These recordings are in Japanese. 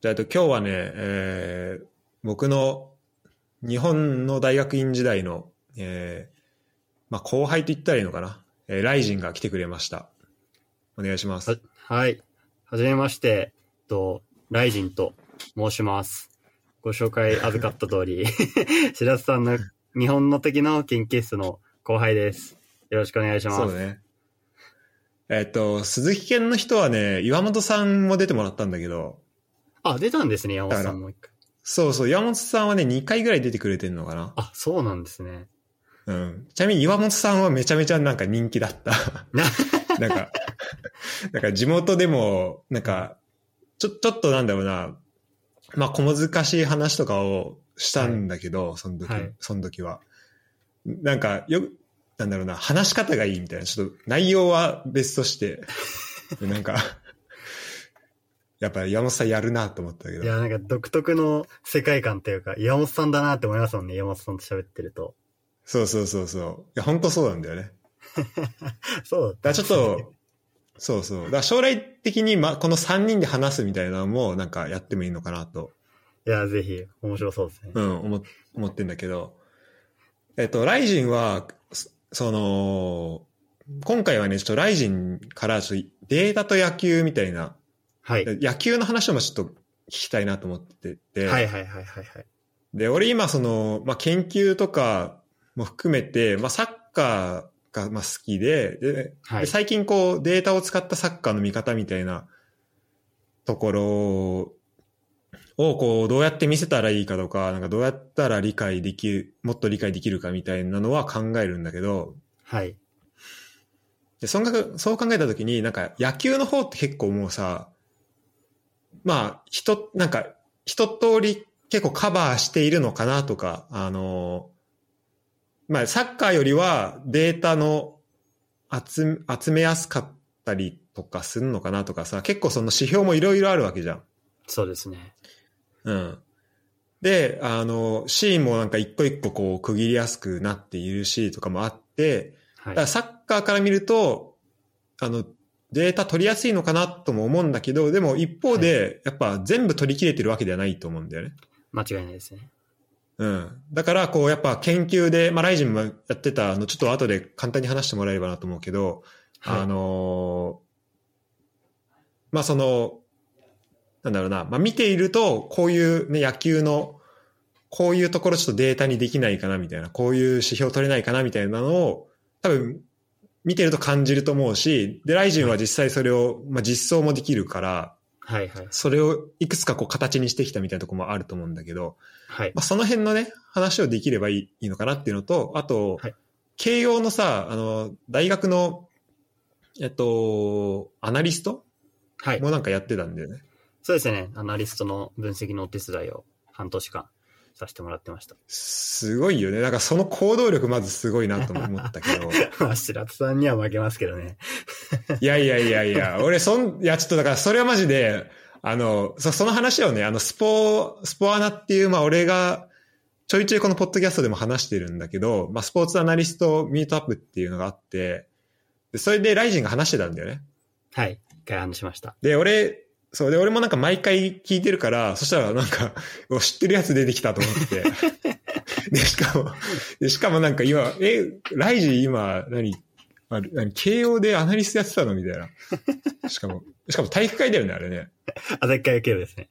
じゃあ、えっと今日はね、えー僕の日本の大学院時代の、えーまあ、後輩と言ったらいいのかな、えーライジンが来てくれました。お願いします。ははい。はじめまして、と、ライジンと申します。ご紹介預かった通り、白洲さんの日本の時の研究室の後輩です。よろしくお願いします。そうね。えっと、鈴木県の人はね、岩本さんも出てもらったんだけど、あ、出たんですね、山本さんもう一回。そうそう、岩本さんはね、2回ぐらい出てくれてんのかな。あ、そうなんですね。うん。ちなみに岩本さんはめちゃめちゃなんか人気だった。な なんか、なんか地元でも、なんか、ちょ、ちょっとなんだろうな、まあ小難しい話とかをしたんだけど、その時、はいその時は。なんか、よ、なんだろうな、話し方がいいみたいな、ちょっと内容は別として、なんか、やっぱ山本さんやるなと思ったけど。いや、なんか独特の世界観というか、山本さんだなって思いますもんね、山本さんと喋ってると。そうそうそうそう。いや、本当そうなんだよね。そうだからちょっと、そうそう。だから将来的に、ま、この3人で話すみたいなのも、なんかやってもいいのかなと、いや、ぜひ、面白そうですね。うん、思、思ってんだけど、えっと、ライジンは、そその、今回はね、ちょっとライジンからちょっとデータと野球みたいな、はい。野球の話もちょっと聞きたいなと思ってて、はいはいはいはいはい。で、俺今その、まあ、研究とかも含めて、まあ、サッカーがまあ好きで、で、はいで最近こうデータを使ったサッカーの見方みたいなところをこうどうやって見せたらいいかとか、なんかどうやったら理解できる、もっと理解できるかみたいなのは考えるんだけど、はい。でそんなそう考えたときに、なんか野球の方って結構もうさ、まあ、人、なんか、一通り結構カバーしているのかなとか、あの、まあ、サッカーよりはデータの集め集めやすかったりとかするのかなとかさ、結構その指標もいろいろあるわけじゃん。そうですね。うん。で、あの、シーンもなんか一個一個こう区切りやすくなっているしとかもあって、はいだから。サッカーから見ると、あの、データ取りやすいのかなとも思うんだけど、でも一方で、やっぱ全部取り切れてるわけではないと思うんだよね。間違いないですね。うん。だから、こう、やっぱ研究で、まあ、ライジンもやってた、あの、ちょっと後で簡単に話してもらえればなと思うけど、はいあのーまあ、その、なんだろうな、まあ、見ていると、こういうね、野球の、こういうところちょっとデータにできないかなみたいな、こういう指標取れないかなみたいなのを、多分、見てると感じると思うし、で、ライジンは実際それを、まあ、実装もできるから、はいはい。それをいくつかこう形にしてきたみたいなところもあると思うんだけど、はい。まあ、その辺のね、話をできればいいいいのかなっていうのと、あと、はい慶応のさ、あの、大学の、えっと、アナリストはい。もなんかやってたんだよね。そうですね。アナリストの分析のお手伝いを半年間させてもらってました。すごいよね。なんかその行動力まずすごいなと思ったけど。まあ、白津さんには負けますけどね。いやいやいやいや、俺そん、いやちょっとだからそれはマジで、あの、そその話をね、あの、スポ、スポアナっていう、まあ俺が、ちょいちょいこのポッドキャストでも話してるんだけど、まあスポーツアナリストミートアップっていうのがあって、でそれでライジンが話してたんだよね。はい。一回話しました。で、俺、そうで、俺もなんか毎回聞いてるから、そしたらなんか、お知ってるやつ出てきたと思って。で、しかも、で、しかもなんか今、え、ライジ今、何、あ何、慶応でアナリストやってたのみたいな。しかも、しかも体育会だよね、あれね。あ、絶回受けるですね。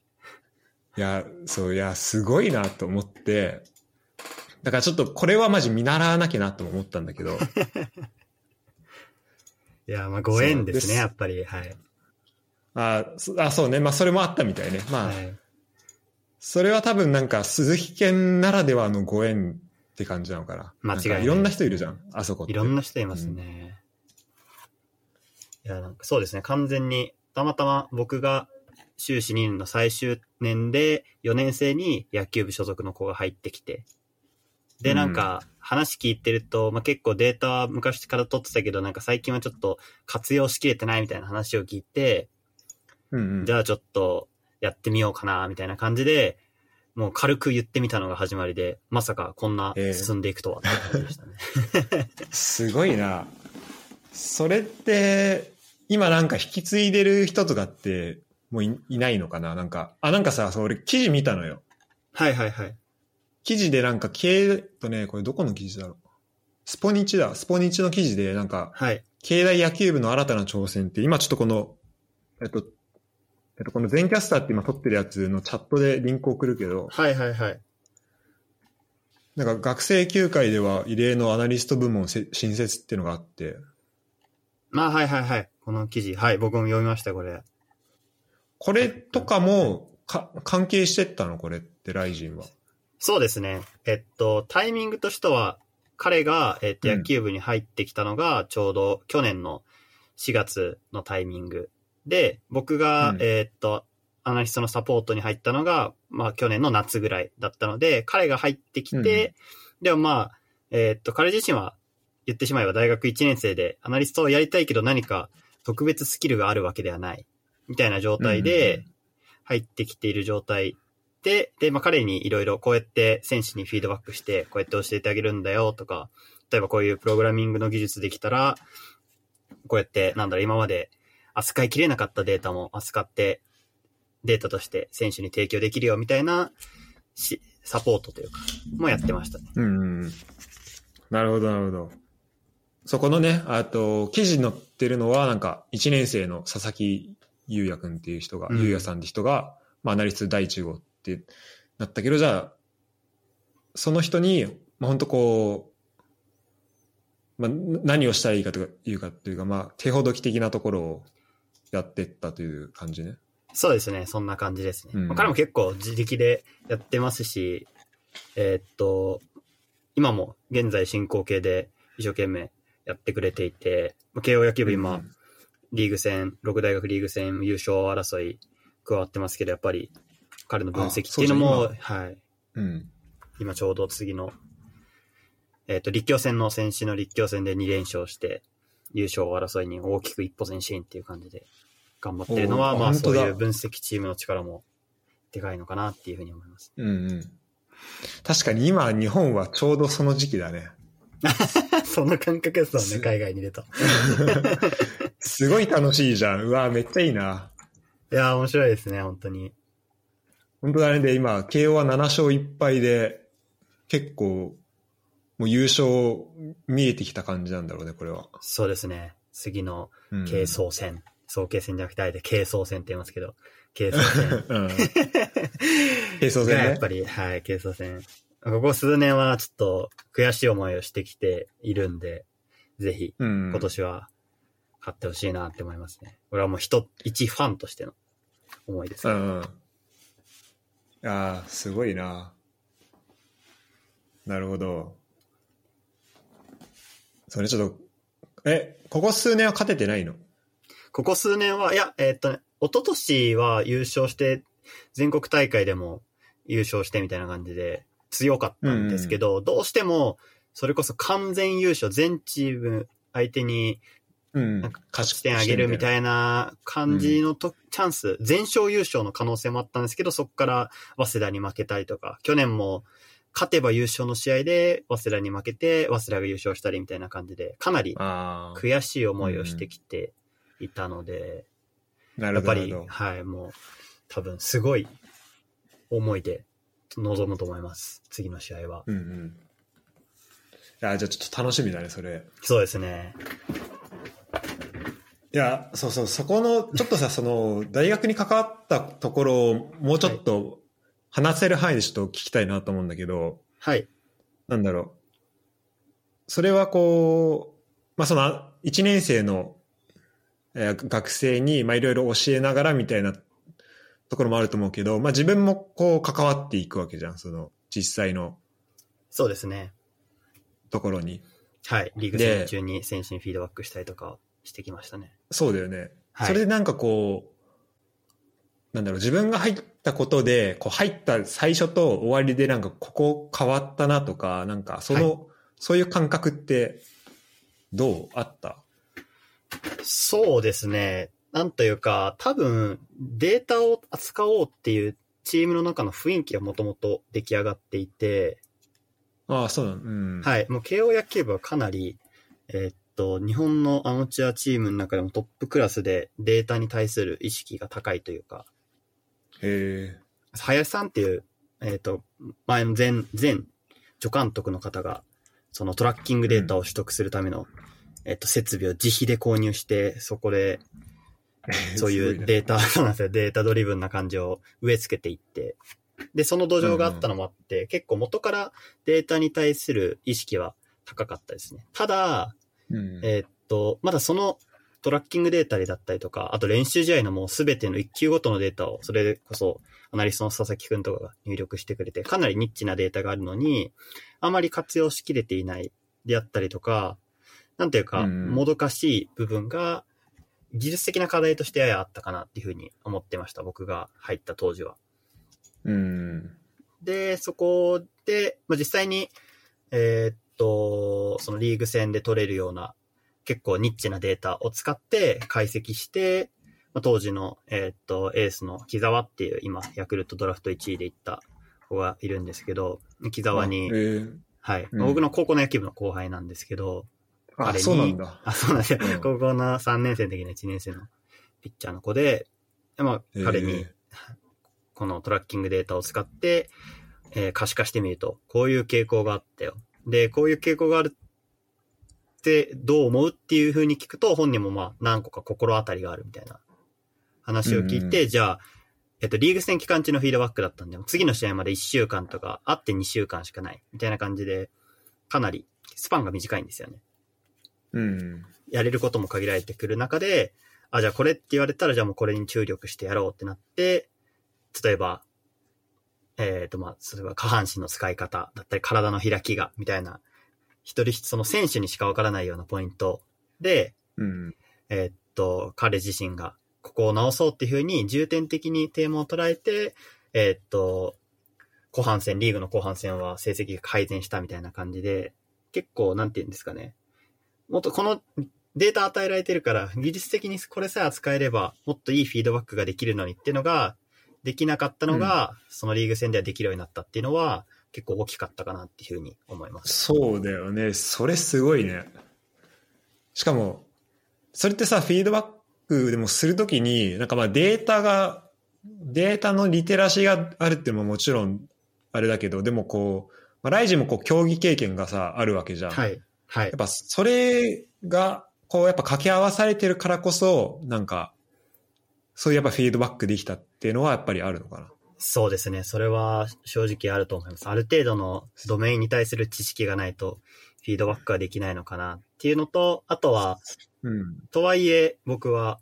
いや、そう、いや、すごいなと思って、だからちょっとこれはマジ見習わなきゃなとも思ったんだけど、いや、まあ、ご縁ですね、やっぱり。はい。あそあ、そうね、まあそれもあったみたいね。まあ、はい。それは多分なんか鈴木県ならではのご縁って感じなのかな。間違いないいろんな人いるじゃん、あそこ。いろんな人いますね。いや、なんかそうですね、完全に、たまたま僕が修士2年の最終年で、4年生に野球部所属の子が入ってきて、で、うんなんか、話聞いてると、まあ、結構データは昔から取ってたけど、なんか最近はちょっと活用しきれてないみたいな話を聞いて、うんうんじゃあちょっとやってみようかな、みたいな感じで、もう軽く言ってみたのが始まりで、まさかこんなええ進んでいくとはね。すごいな。それって、今なんか引き継いでる人とかってもういいないのかな？なんか、あ、なんかさ、そう、俺記事見たのよ。はいはいはい。記事でなんか、経営とね、これどこの記事だろう？スポニチだ。スポニチの記事で、なんか、はい。経大野球部の新たな挑戦って、今ちょっとこの、えっと、えっと、この全キャスターって今撮ってるやつのチャットでリンク送るけど、はいはいはい。なんか学生球界では異例のアナリスト部門せ新設っていうのがあって、まあはいはいはい。この記事。はい、僕も読みました、これ。これとかもか関係してったのこれって、ライジンは。そうですね。えっと、タイミングとしては、彼が、えっと、うん野球部に入ってきたのが、ちょうど去年の4月のタイミングで、僕が、うん。えっと、アナリストのサポートに入ったのが、まあ去年の夏ぐらいだったので、彼が入ってきて、でもまあ、えっと、彼自身は言ってしまえば大学1年生で、アナリストをやりたいけど何か特別スキルがあるわけではない、みたいな状態で入ってきている状態で、で、まあ彼にいろいろこうやって選手にフィードバックして、こうやって教えてあげるんだよとか、例えばこういうプログラミングの技術できたら、こうやって、なんだろう、今まで扱いきれなかったデータも扱って、データとして選手に提供できるよみたいなしサポートというか、もやってましたね。うん。なるほど、なるほど。そこのね、あと、記事に載ってるのは、なんか、1年生の佐々木優也くんっていう人が、うん優也さんって人が、まあ、アナリスト第1号ってなったけど、じゃあ、その人に、まあ、本当こう、まあ、何をしたらいいかというか、というか、まあ、手ほどき的なところをやってったという感じね。そうですね、そんな感じですね。うんまあ彼も結構自力でやってますし、えーっと、今も現在進行形で一生懸命やってくれていて、まあ慶応野球部今、うんリーグ戦、六大学リーグ戦優勝争い加わってますけど、やっぱり彼の分析っていうのも、あはい、うん。今ちょうど次の、えっ、と、立教戦の選手の立教戦で2連勝して、優勝争いに大きく一歩前進っていう感じで頑張ってるのは、まあそういう分析チームの力もでかいのかなっていうふうに思います。うんうん。確かに今、日本はちょうどその時期だね。その感覚ですもんね、す海外に出た。い すごい楽しいじゃん。うわ、めっちゃいいな。やー、面白いですね、本当に。本当だね。で、今、慶応は7勝1敗で、結構、もう優勝見えてきた感じなんだろうね、これは。そうですね。次のうん軽装戦、早慶戦じゃなくて、あえて軽装戦って言いますけど、軽装戦。うん。軽装戦やっぱ。り、はい、軽装戦。ここ数年はちょっと悔しい思いをしてきているんで、ぜひうん。今年は勝ってほしいなって思いますね。これはもう人、一ファンとしての思いです。うんうん。ああ、すごいな。なるほど。それちょっと、え、ここ数年は勝ててないの？ここ数年は、いや、えーっとね、一昨年は優勝して、全国大会でも優勝してみたいな感じで強かったんですけど、どうしても、それこそ完全優勝、全チーム相手にうん。なんか勝勝ち点上げるみたいな感じのと、チャンス、全勝優勝の可能性もあったんですけど、そこから早稲田に負けたりとか、去年も勝てば優勝の試合で早稲田に負けて、早稲田が優勝したりみたいな感じで、かなりああ。悔しい思いをしてきていたので、なやっぱり。はい、もう、多分すごい思いで臨むと思います、次の試合は。うんうん。いや、じゃあちょっと楽しみだね、それ。そうですね。いや、そうそう、そこの、ちょっとさ、その、大学に関わったところを、もうちょっと、話せる範囲でちょっと聞きたいなと思うんだけど、はい。なんだろう。それはこう、まあその、1年生の、えー学生に、まあいろいろ教えながらみたいなところもあると思うけど、まあ自分もこう関わっていくわけじゃん、その、実際のそうですね。ところに。はい。リーグで戦中に選手にフィードバックしたりとかしてきましたね。そうだよね。はいそれでなんかこう、なんだろう、自分が入ったことで、こう入った最初と終わりでなんかここ変わったなとか、なんかその、はそういう感覚ってどうあった？そうですね。なんというか、多分、データを扱おうっていうチームの中の雰囲気がもともと出来上がっていて、ああ、そうなの。うん。はい。もう慶応野球部はかなり、えーっと、日本のアマチュアチームの中でもトップクラスでデータに対する意識が高いというか、へえ。林さんっていう、えっ、と、前の前、前助監督の方が、そのトラッキングデータを取得するための、えっ、と、設備を自費で購入して、そこで、そういうデータ、そうなんですよ、データドリブンな感じを植え付けていって、で、その土壌があったのもあって、結構元からデータに対する意識は高かったですね。ただ、うんえーっと、まだそのトラッキングデータでだったりとか、あと練習試合のもうすべての1球ごとのデータを、それこそ、アナリストの佐々木くんとかが入力してくれて、かなりニッチなデータがあるのに、あまり活用しきれていないであったりとか、なんていうか、うんもどかしい部分が、技術的な課題としてややあったかなっていうふうに思ってました、僕が入った当時は。うん。で、そこで、まあ、実際に、えーっと、そのリーグ戦で取れるような結構ニッチなデータを使って解析して、まあ、当時の、えーっと、エースの木沢っていう今、ヤクルトドラフト1位で行った子がいるんですけど、木沢にえ、ーはい、うん僕の高校の野球部の後輩なんですけど、あ、彼にそうなんだ。あ、そうなんですよ。うん高校の3年生の時の1年生のピッチャーの子で、でまあ、彼にえー、このトラッキングデータを使って、えー可視化してみると、こういう傾向があったよ。で、こういう傾向があるってどう思うっていう風に聞くと、本人もまあ何個か心当たりがあるみたいな話を聞いて、うんじゃあ、えっと、リーグ戦期間中のフィードバックだったんで、次の試合まで1週間とか、あって2週間しかない、みたいな感じで、かなりスパンが短いんですよね。うん。やれることも限られてくる中で、あ、じゃあこれって言われたら、じゃあもうこれに注力してやろうってなって、例えば、えっ、と、まあ、それは下半身の使い方だったり、体の開きが、みたいな、一人一その選手にしかわからないようなポイントで、うん。えーっと、彼自身が、ここを直そうっていうふうに重点的にテーマを捉えて、えーっと、後半戦、リーグの後半戦は成績が改善したみたいな感じで、結構、なんて言うんですかね。もっとこのデータ与えられてるから、技術的にこれさえ扱えれば、もっといいフィードバックができるのにっていうのが、できなかったのが、そのリーグ戦ではできるようになったっていうのは、結構大きかったかなっていうふうに思います。そうだよね。それすごいね。しかも、それってさ、フィードバックでもするときに、なんかまあデータが、データのリテラシーがあるっていうのももちろんあれだけど、でもこう、まあ、ライジンもこう競技経験がさ、あるわけじゃん。はい。はいやっ。ぱそれが、こうやっぱ掛け合わされてるからこそ、なんか、そういうやっぱフィードバックできたっていうのはやっぱりあるのかな。そうですね。それは正直あると思います。ある程度のドメインに対する知識がないと、フィードバックはできないのかなっていうのと、あとは、うん。とはいえ、僕は、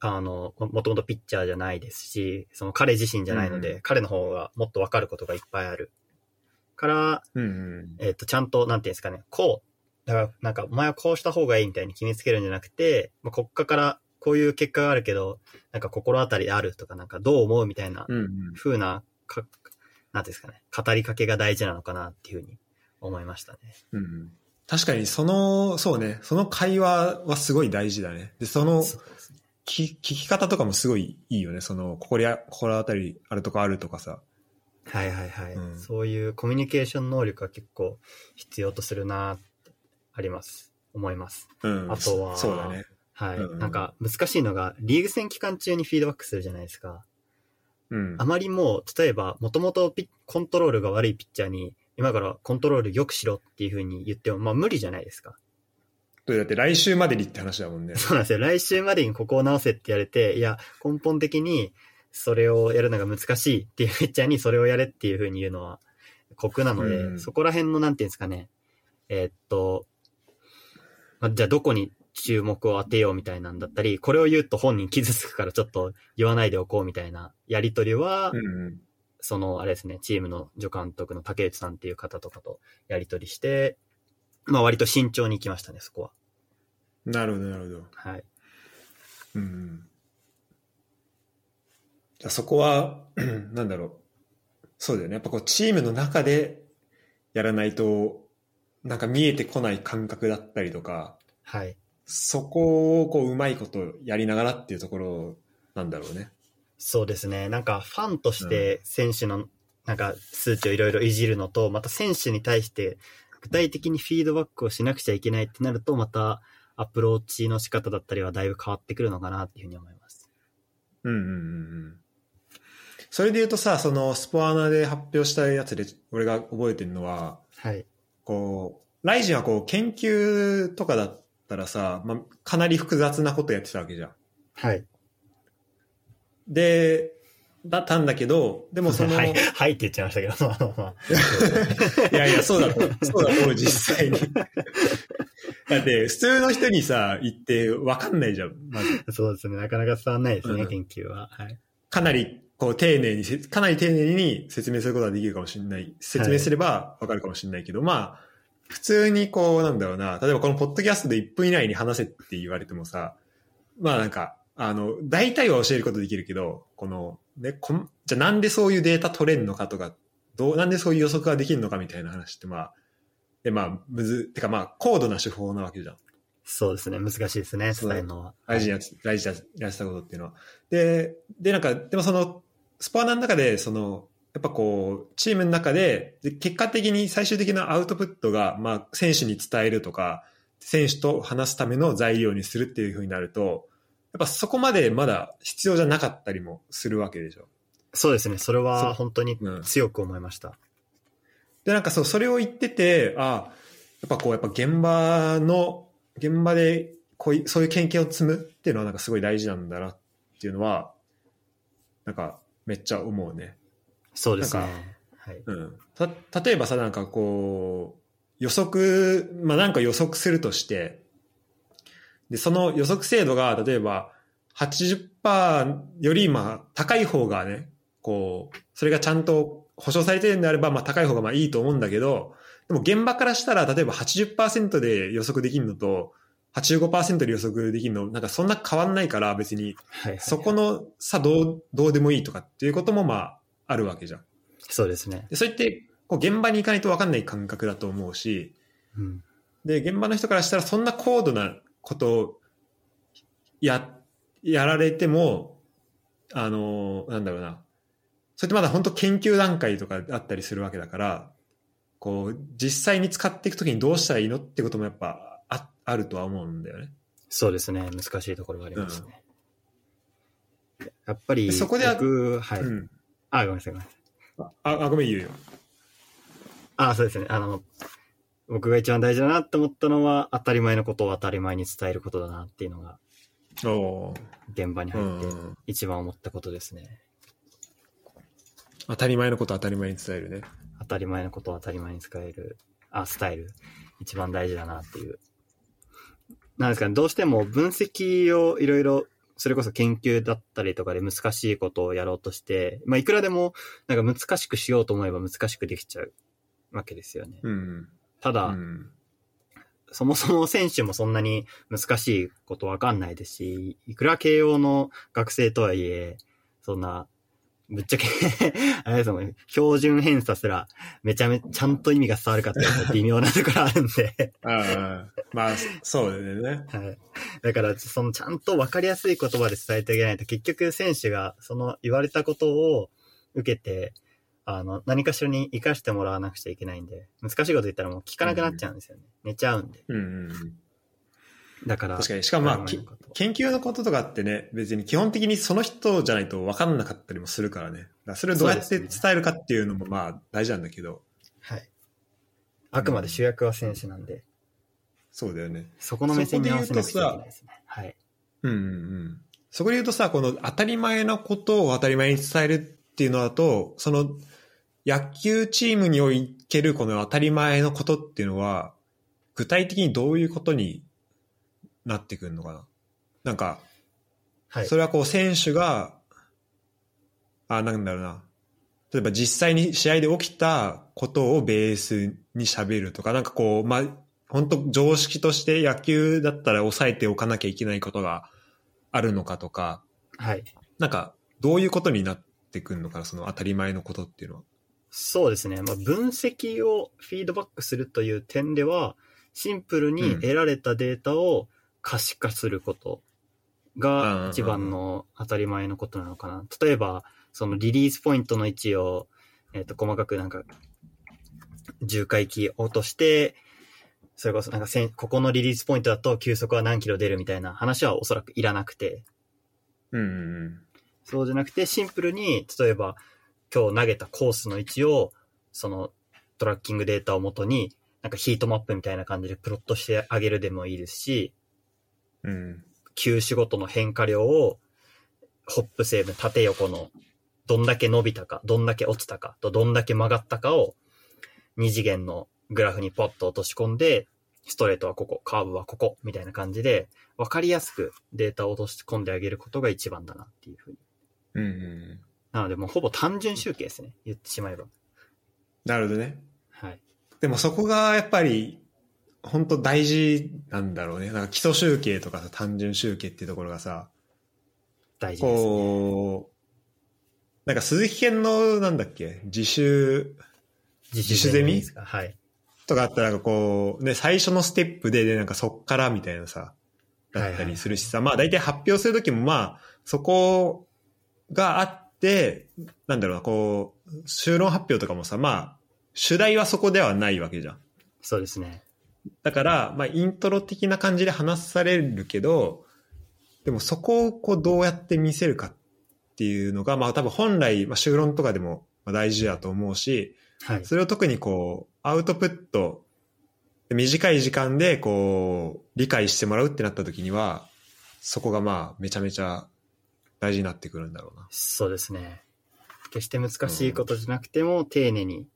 あの、ももともとピッチャーじゃないですし、その彼自身じゃないので、うん彼の方がもっとわかることがいっぱいある。から、うんうん。えっ、と、ちゃんと、なんていうんですかね、こう、だから、なんか、お前はこうした方がいいみたいに決めつけるんじゃなくて、まあ、国家からこういう結果があるけど、なんか心当たりであるとか、なんかどう思うみたいなうんうん。風なか、なんですかね、語りかけが大事なのかなっていうふうに思いましたね。うん確かにその、そうね、その会話はすごい大事だね。で、そのそうですね聞聞き方とかもすごいいいよね。その、ここにあ、心当たりあるとかあるとかさ。はいはいはい、うんそういうコミュニケーション能力は結構必要とするなあります。思います。うん。あとはそうだね。はい。なんか難しいのが、リーグ戦期間中にフィードバックするじゃないですか。うんあ。まりもう、例えば、もともとコントロールが悪いピッチャーに、今からコントロール良くしろっていうふうに言っても、まあ無理じゃないですか。だって来週までにって話だもんね。そうなんですよ。来週までにここを直せって言われて、いや、根本的にそれをやるのが難しいっていうピッチャーにそれをやれっていうふうに言うのは酷なので、うんそこら辺のなんていうんですかね、えーっと、まあ、じゃあどこに注目を当てようみたいなんだったり、これを言うと本人傷つくからちょっと言わないでおこうみたいなやりとりは、うんその、あれですね、チームの助監督の竹内さんっていう方とかとやりとりして、まあ割と慎重に行きましたね、そこは。うん。なるほど、なるほど。はい。うん。じゃあそこは、なんだろう。そうだよね。やっぱこうチームの中でやらないと、なんか見えてこない感覚だったりとか、はい。そこをこううまいことやりながらっていうところなんだろうね。そうですね。なんかファンとして選手のなんか数値をいろいろいじるのと、また選手に対して具体的にフィードバックをしなくちゃいけないってなると、またアプローチの仕方だったりはだいぶ変わってくるのかなっていうふうに思います。うんうんうんうん。それで言うとさ、そのスポアナで発表したやつで俺が覚えてるのは、はい。こう、ライジンはこう研究とかだったらさ、まあ、かなり複雑なことやってたわけじゃん。はい。で、だったんだけど、でもその、はい、いはいって言っちゃいましたけど、まあまあまあ。やいや、そうだと、そうだと実際に。だって、普通の人にさ、言って分かんないじゃん、まず。そうですね。なかなか伝わんないですね、うん研究は。はい。かなり、こう、丁寧にせ、かなり丁寧に説明することができるかもしれない。説明すれば分かるかもしれないけど、まあ、普通にこう、なんだろうな、例えばこのポッドキャストで1分以内に話せって言われてもさ、まあなんか、あの、大体は教えることできるけど、この、ね、こんじゃあなんでそういうデータ取れるのかとか、どう、なんでそういう予測ができるのかみたいな話って、まあ、で、まあ、むず、てかまあ、高度な手法なわけじゃん。そうですね。難しいですね、そう伝えるのは。大事なやつ、大事なやってたことっていうのは。で、で、なんか、でもその、スパーナーの中で、その、やっぱこう、チームの中で、で結果的に最終的なアウトプットが、まあ、選手に伝えるとか、選手と話すための材料にするっていう風になると、やっぱそこまでまだ必要じゃなかったりもするわけでしょ。そうですね。それは本当にうん強く思いました。で、なんかそう、それを言ってて、あやっぱこう、やっぱ現場の、現場でこういそういう経験を積むっていうのはなんかすごい大事なんだなっていうのは、なんかめっちゃ思うね。そうですね。はい。うん。た、例えばさ、なんかこう、予測、まあなんか予測するとして、で、その予測精度が、例えば80%よりまあ高い方がね、こう、それがちゃんと保証されてるんであれば、まあ高い方がまあいいと思うんだけど、でも現場からしたら、例えば80%で予測できるのと、85%で予測できるの、なんかそんな変わんないから別に。そこの差どう、どうでもいいとかっていうこともまああるわけじゃん。そうですね。で、それって、こう現場に行かないと分かんない感覚だと思うし、うん。で、現場の人からしたらそんな高度なことをや、やられても、あの、なんだろうな。それってまだ本当研究段階とかあったりするわけだから、こう、実際に使っていくときにどうしたらいいのってこともやっぱああるとは思うんだよね。そうですね。難しいところがありますね。やっぱり、でそこで僕、はい。うん。あ、ごめんなさい、ごめんなさい。あ、あごめん言うよ。あ、そうですね。あの、僕が一番大事だなって思ったのは、当たり前のことを当たり前に伝えることだなっていうのが、現場にう入ってん。一番思ったことですね。当たり前のこと当たり前に伝えるね。当たり前のことを当たり前に使える、あ、スタイル、一番大事だなっていう。なんですかね、どうしても分析をいろいろ、それこそ研究だったりとかで難しいことをやろうとして、まあ、いくらでも、なんか難しくしようと思えば難しくできちゃうわけですよね。うん。ただ、うん。そもそも選手もそんなに難しいことわかんないですし、いくら慶応の学生とはいえ、そんな、ぶっちゃけ あれですもん、標準偏差すら、めちゃめちゃんと意味が伝わるかっていうと微妙なところあるんで、まあ、そうだよね。はい。だから、そのちゃんとわかりやすい言葉で伝えてあげないと、結局選手がその言われたことを受けて、あの、何かしらに活かしてもらわなくちゃいけないんで、難しいこと言ったらもう聞かなくなっちゃうんですよね。寝ちゃうんで。うんうんうん。だから、確かに。しかもまあ、研究のこととかってね、別に基本的にその人じゃないと分かんなかったりもするからね。らそれをどうやって伝えるかっていうのもまあ大事なんだけど、はい。あくまで主役は選手なんで、そうだよね。そこの目線に合わせなくちゃいけないですね。はい。うんうんうん。そこで言うとさ、この当たり前のことを当たり前に伝えるっていうのだと、その野球チームにおけるこの当たり前のことっていうのは、具体的にどういうことになってくるのかな？なんか、はい。それはこう選手が、あ、なんだろうな。例えば実際に試合で起きたことをベースに喋るとか、なんかこう、まあ、本当常識として野球だったら抑えておかなきゃいけないことがあるのかとか、はい。なんかどういうことになってくるのかな、その当たり前のことっていうのは。そうですね。まあ、分析をフィードバックするという点では、シンプルに得られたデータを可視化することが一番の当たり前のことなのかな。例えば、そのリリースポイントの位置を、えっ、と、細かくなんか、重回帰落として、それこそなんかせん、ここのリリースポイントだと球速は何キロ出るみたいな話はおそらくいらなくて、うんうんそうじゃなくてシンプルに、例えば今日投げたコースの位置を、そのトラッキングデータをもとに、なんかヒートマップみたいな感じでプロットしてあげるでもいいですし、うん。うん。球種ごとの変化量を、ホップ成分、縦横の、どんだけ伸びたか、どんだけ落ちたか、とどんだけ曲がったかを、二次元のグラフにポッと落とし込んで、ストレートはここ、カーブはここ、みたいな感じで、わかりやすくデータを落とし込んであげることが一番だなっていうふうに。うんうん。なのでもうほぼ単純集計ですね。言ってしまえば。なるほどね。はい。でもそこがやっぱり、本当大事なんだろうね。なんか基礎集計とかさ、単純集計っていうところがさ、大事です、ね。こう、なんか鈴木健のなんだっけ、自習自主ゼミですかはい。とかあったらこう、ね、最初のステップで、でなんかそっからみたいなさ、だったりするしさ、まあ大体発表するときもまあ、そこがあって、なんだろうな、こう、修論発表とかもさ、まあ、主題はそこではないわけじゃん。そうですね。だから、まあ、イントロ的な感じで話されるけど、でもそこをこうどうやって見せるかっていうのが、まあ多分本来、まあ、修論とかでもまあ大事だと思うし、はい。それを特にこう、アウトプット、短い時間でこう、理解してもらうってなった時には、そこがまあ、めちゃめちゃ大事になってくるんだろうな。そうですね。決して難しいことじゃなくても、丁寧に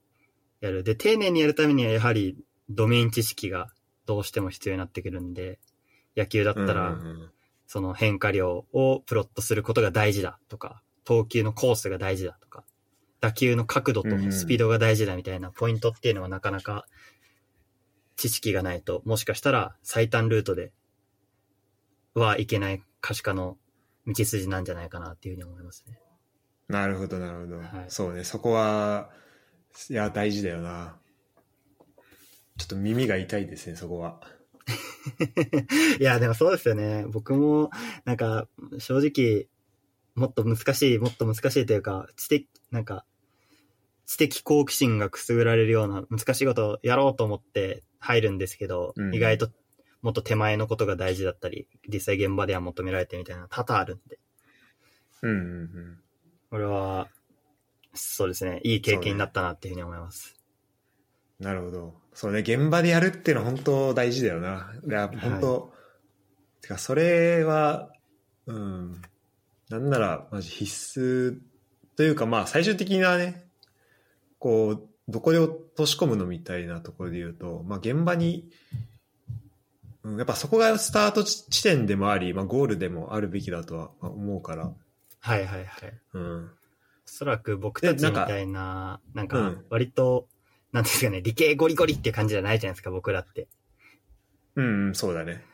やる。で、丁寧にやるためには、やはり、ドメイン知識がどうしても必要になってくるんで、野球だったら、その変化量をプロットすることが大事だとか、投球のコースが大事だとか、打球の角度とスピードが大事だみたいなポイントっていうのはなかなか知識がないと、もしかしたら最短ルートではいけない可視化の道筋なんじゃないかなっていうふうに思いますね。なるほど、なるほど。はいそうね、そこは、いや、大事だよな。ちょっと耳が痛いですね、そこは。いや、でもそうですよね。僕も、なんか、正直、もっと難しい、もっと難しいというか、知的、なんか、知的好奇心がくすぐられるような難しいことをやろうと思って入るんですけど、うん意外ともっと手前のことが大事だったり、実際現場では求められてみたいな多々あるんで、うんうんうん。これは、そうですね、いい経験になったなっていうふうに思います。なるほど。そうね、現場でやるっていうのは本当大事だよな。いや、本当、てか、それは、うん、なんなら、マジ必須というか、まあ、最終的なね、こう、どこで落とし込むのみたいなところで言うと、まあ、現場に、うん、やっぱそこがスタート地点でもあり、まあ、ゴールでもあるべきだとはまあ思うから、はいはいはい。うん。おそらく僕たちみたいな、なんん、割と、なんですかね、理系ゴリゴリっていう感じじゃないじゃないですか、僕らって。うん、うん、そうだね。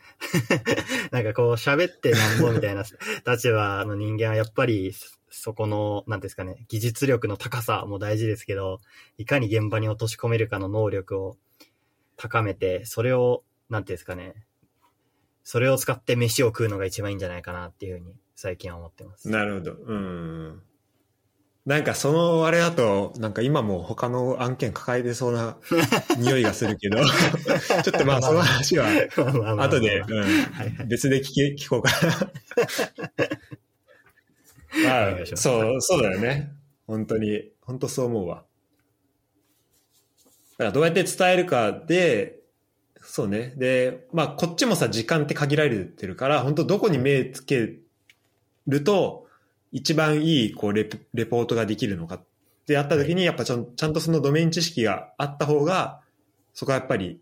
なんかこう喋ってなんぼみたいな立場の人間はやっぱりそこの、なんですかね、技術力の高さも大事ですけど、いかに現場に落とし込めるかの能力を高めて、それを、なんていうんですかね、それを使って飯を食うのが一番いいんじゃないかなっていうふうに最近は思ってます。なるほど。うん。なんかそのあれだと、なんか今も他の案件抱えてそうな 匂いがするけど、ちょっとまあその話は後で、別で聞け聞こうかな。まあ、そう、そうだよね。本当に、本当そう思うわ。だからどうやって伝えるかで、そうね。で、まあこっちもさ、時間って限られてるから、本当どこに目つけると、一番いいこうレポレポートができるのかってやった時に、やっぱちゃんちゃんとそのドメイン知識があった方が、そこはやっぱり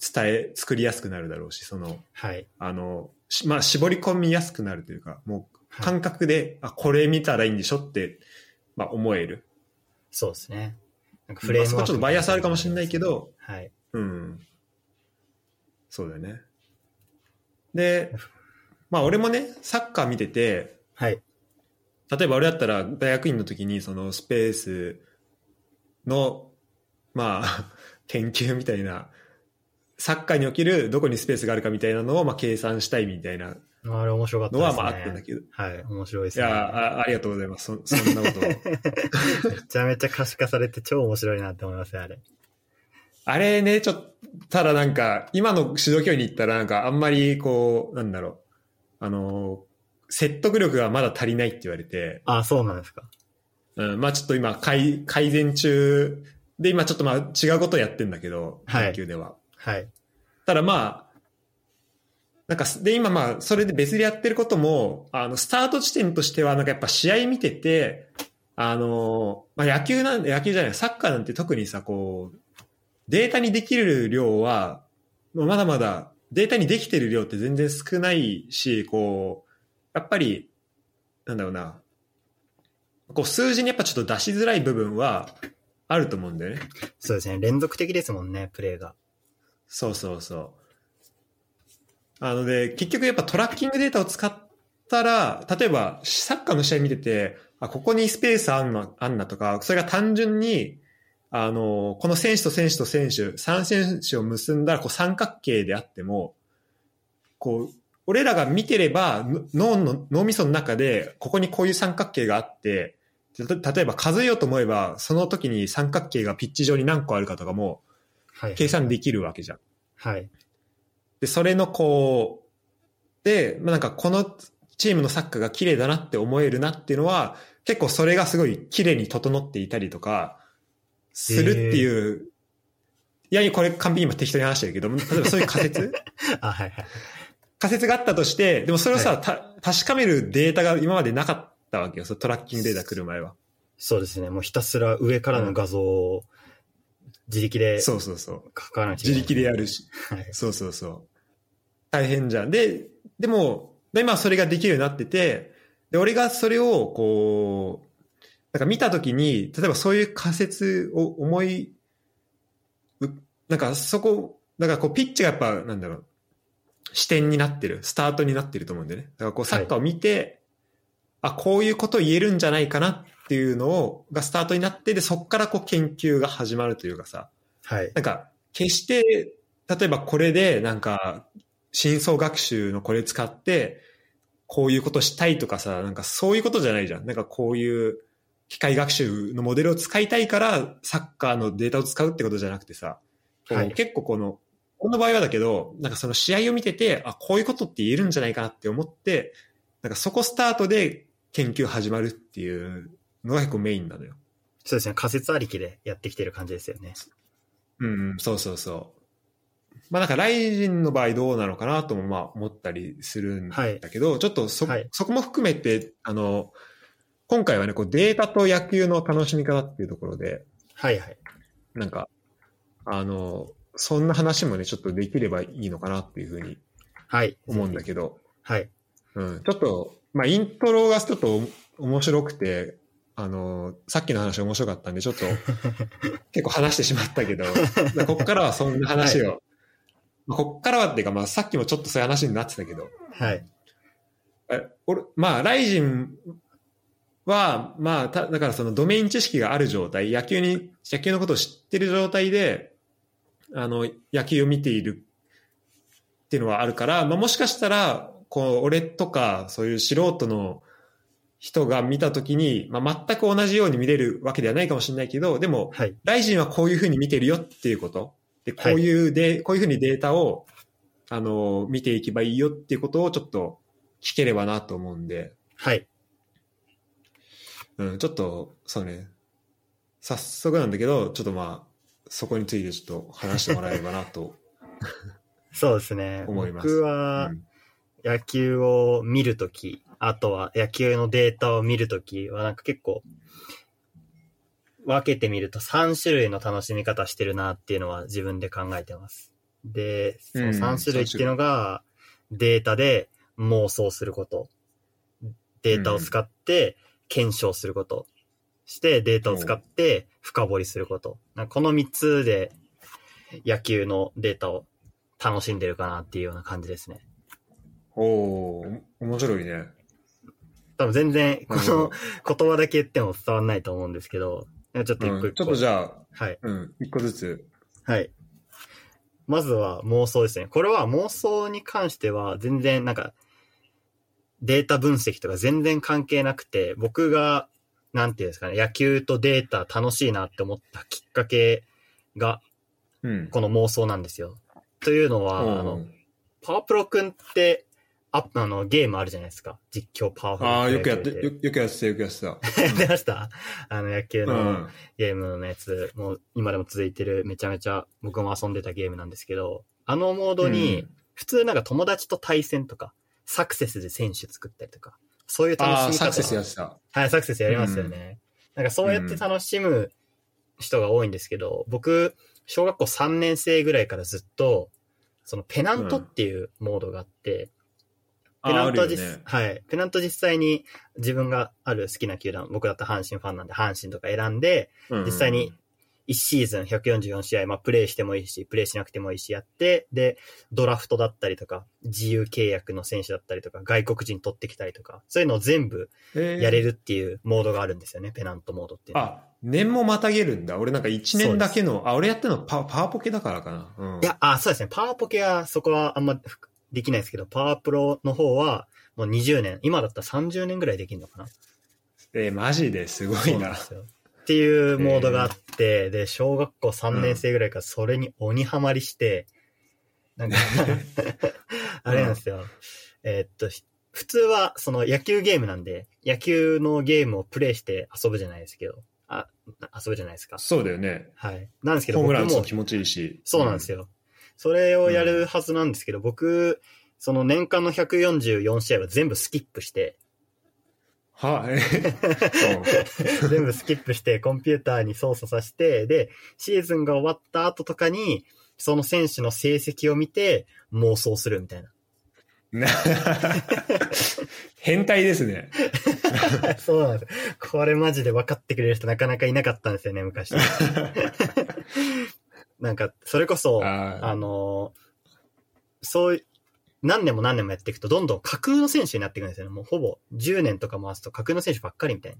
伝え、作りやすくなるだろうし、その、はい。あの、しまあ、絞り込みやすくなるというか、もうはい感覚で、あ、これ見たらいいんでしょって、まあ、思える。そうですね。なんかまあ、そこはちょっとバイアスあるかもしれないけど。ど、はい。うん。そうだよね。で、まあ、俺もね、サッカー見てて、はい。例えば俺だったら大学院の時にそのスペースの、まあ、研究みたいな、サッカーにおけるどこにスペースがあるかみたいなのをまあ計算したいみたいなあれ面白かったですね。のはまああったんだけど、はい。面白いですいね。やあ、ありがとうございます。そそんなことを。めちゃめちゃ可視化されて超面白いなって思いますよ、あれ。あれね、ちょっと、ただなんか、今の指導教員に行ったらなんかあんまりこう、なんだろう、あの、説得力がまだ足りないって言われて、あ、そうなんですか。うん、まあちょっと今改、改善中で、今ちょっとまあ違うことをやってんだけど、はい野球では。はい。ただまあ、なんか、で、今まあ、それで別でやってることも、あの、スタート地点としては、なんかやっぱ試合見てて、あの、まあ野球なん野球じゃない、サッカーなんて特にさ、こう、データにできる量は、まだまだ、データにできてる量って全然少ないし、こう、やっぱり、なんだろうな、こう数字にやっぱちょっと出しづらい部分はあると思うんだよね。そうですね。連続的ですもんね、プレーが。そうそうそう。あので、結局やっぱトラッキングデータを使ったら、例えばサッカーの試合見てて、あ、ここにスペースあんな、あんなとか、それが単純に、あの、この選手と選手と選手、3選手を結んだらこう三角形であっても、こう、俺らが見てれば、の脳の、脳みその中で、ここにこういう三角形があって、た例えば数えようと思えば、その時に三角形がピッチ上に何個あるかとかもはい。計算できるわけじゃん。はい。で、それのこう、で、まあ、なんかこのチームのサッカーが綺麗だなって思えるなっていうのは、結構それがすごい綺麗に整っていたりとか、するっていう、いやいや、これ完璧に今適当に話してるけど、例えばそういう仮説？あ、はいはい。仮説があったとして、でもそれをさ、はた確かめるデータが今までなかったわけよ、そのトラッキングデータ来る前は。そうですね。もうひたすら上からの画像を自力で書そうそうそう。かなきゃいけない。自力でやるし。はい。そうそうそう。大変じゃん。で、でも、で今それができるようになってて、で、俺がそれを、こう、なんか見たときに、例えばそういう仮説を思い、うなんかそこ、だからこうピッチがやっぱ、なんだろう、視点になってる、スタートになってると思うんだよね。だからこうサッカーを見て、あ、こういうこと言えるんじゃないかなっていうのを、がスタートになって、で、そこからこう研究が始まるというかさ、はい。なんか、決して、例えばこれで、なんか、深層学習のこれ使って、こういうことしたいとかさ、なんかそういうことじゃないじゃん。なんかこういう機械学習のモデルを使いたいから、サッカーのデータを使うってことじゃなくてさ、はい結構この、この場合はだけど、なんかその試合を見てて、あ、こういうことって言えるんじゃないかなって思って、なんかそこスタートで研究始まるっていうのが結構メインなのよ。そうですね。仮説ありきでやってきてる感じですよね。うん、うんそうそうそう。まあなんか、ライジンの場合どうなのかなともまあ思ったりするんだけど、ちょっとそ、はいそこも含めて、あの、今回はね、こうデータと野球の楽しみ方っていうところで、はいはい。なんか、あの、そんな話もね、ちょっとできればいいのかなっていうふうにはい。思うんだけど、はい。うん、ちょっと、まあイントロがちょっと面白くて、あの、さっきの話面白かったんで、ちょっと 結構話してしまったけど、まあこっからはそんな話を、まあこっからはっていうか、まあさっきもちょっとそういう話になってたけど、はい。え俺、まあ、ライジンは、まあ、ただからそのドメイン知識がある状態、野球に、野球のことを知ってる状態で、あの、野球を見ているっていうのはあるから、まあもしかしたら、こう、俺とか、そういう素人の人が見たときに、まあ全く同じように見れるわけではないかもしれないけど、でも、はい。ライジンはこういうふうに見てるよっていうこと。で、こういうで、こういうふうにデータを、あの、見ていけばいいよっていうことをちょっと聞ければなと思うんで、はい。うん、ちょっと、そうね、早速なんだけど、ちょっとまあ、そこについてちょっと話してもらえればなと そうですね。思います。僕はうん野球を見るとき、あとは野球のデータを見るときはなんか結構、分けてみると3種類の楽しみ方してるなっていうのは自分で考えてます。で、そのうん3種類っていうのが、データで妄想すること、データを使って検証すること、してデータを使って深掘りすること。この3つで野球のデータを楽しんでるかなっていうような感じですね。おー、面白いね。多分全然この言葉だけ言っても伝わんないと思うんですけど、ちょっと一個うん、一個。ちょっとじゃあ、はい。うん、一個ずつ。はい。まずは妄想ですね。これは妄想に関しては全然なんかデータ分析とか全然関係なくて、僕がなんていうんですかね、野球とデータ楽しいなって思ったきっかけがうん。この妄想なんですよ。というのは、あの、パワプロくんって、ああの、ゲームあるじゃないですか。実況パワフルああ、よくやって、よよくやってた、よくやってた。野球で出ました？あの、野球うのん。ゲームのやつ、もう今でも続いてる、めちゃめちゃ僕も遊んでたゲームなんですけど、あのモードに、普通なんか友達と対戦とか、サクセスで選手作ったりとか、そういう楽しみ方サクセスやってた。はい、サクセスやりますよね。なんかそうやって楽しむ人が多いんですけど、僕、小学校3年生ぐらいからずっと、そのペナントっていうモードがあって、ペああ、あるよナントは実、ね。はい。ペナント実際に自分がある好きな球団、僕だったら阪神ファンなんで阪神とか選んで、うん実際に、1シーズン144試合、まあ、プレイしてもいいし、プレイしなくてもいいしやって、で、ドラフトだったりとか、自由契約の選手だったりとか、外国人取ってきたりとか、そういうのを全部えーやれるっていうモードがあるんですよね、ペナントモードって。あ、年もまたげるんだ。俺なんか1年だけの、あ、俺やってるのパパワポケだからかな。うん。いや、あ、そうですね。パワーポケはそこはあんまできないですけど、パワープロの方はもう20年、今だったら30年ぐらいできるのかな。えーマジですごそいうな。なんですよ。っていうモードがあって、で、小学校3年生ぐらいからそれに鬼ハマりして、なんか、あれなんですよ。えーっと、ひ普通はその野球ゲームなんで、野球のゲームをプレイして遊ぶじゃないですけど、あ、遊ぶじゃないですか。そうだよね。はい。なんですけど、ホームラン打つの気持ちいいし。そうなんですよ。それをやるはずなんですけど、僕、その年間の144試合は全部スキップして、は、えー全部スキップしてコンピューターに操作させて、で、シーズンが終わった後とかに、その選手の成績を見て妄想するみたいな。変態ですね。そうなんです。これマジで分かってくれる人なかなかいなかったんですよね、昔。なんか、それこそ、あのーそうい何年も何年もやっていくと、どんどん架空の選手になっていくんですよね。もうほぼ10年とか回すと架空の選手ばっかりみたいな。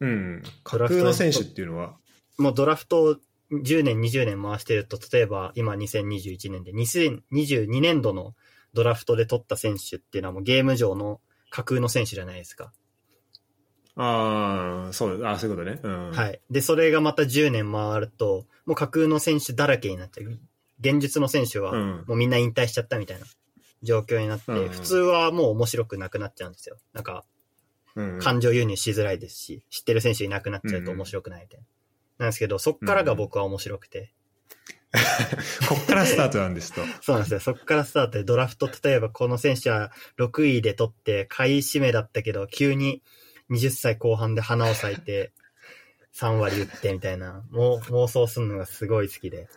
うん。架空の選手っていうのは？もうドラフトを10年、20年回してると、例えば今2021年で2022年度のドラフトで取った選手っていうのはもうゲーム上の架空の選手じゃないですか。ああ、そう、あそういうことね。うん。はい。で、それがまた10年回ると、もう架空の選手だらけになっちゃう。現実の選手はうん。もうみんな引退しちゃったみたいな状況になって、うん普通はもう面白くなくなっちゃうんですよ。なんか、うん。感情輸入しづらいですし、知ってる選手いなくなっちゃうと面白くないみたいな。なんですけど、そっからが僕は面白くて。こっからスタートなんですと。そうなんですよ。そっからスタートでドラフト、例えばこの選手は6位で取って、下位指名だったけど、急に20歳後半で花を咲いて、3割打ってみたいな、もう妄想するのがすごい好きで。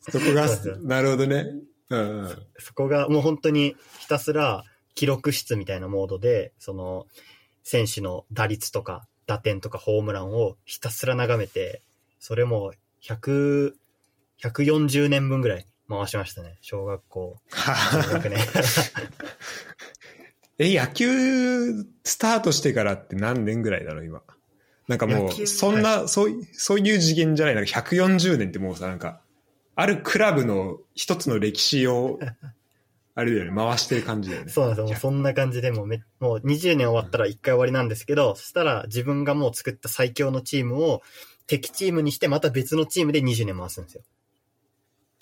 そこがなるほどね。うんうん。そこがもう本当にひたすら記録室みたいなモードで、その、選手の打率とか打点とかホームランをひたすら眺めて、それも100、140年分ぐらい回しましたね。小学校、中学年。え、野球スタートしてからって何年ぐらいだろう、今？なんかもう、そんな、そうい、そういう次元じゃない。なんか140年ってもうさ、なんか、あるクラブの一つの歴史を、あれだよね、回してる感じだよね。そうなんですよ。もうそんな感じでもうめ、もう20年終わったら1回終わりなんですけど、そしたら自分がもう作った最強のチームを敵チームにしてまた別のチームで20年回すんですよ。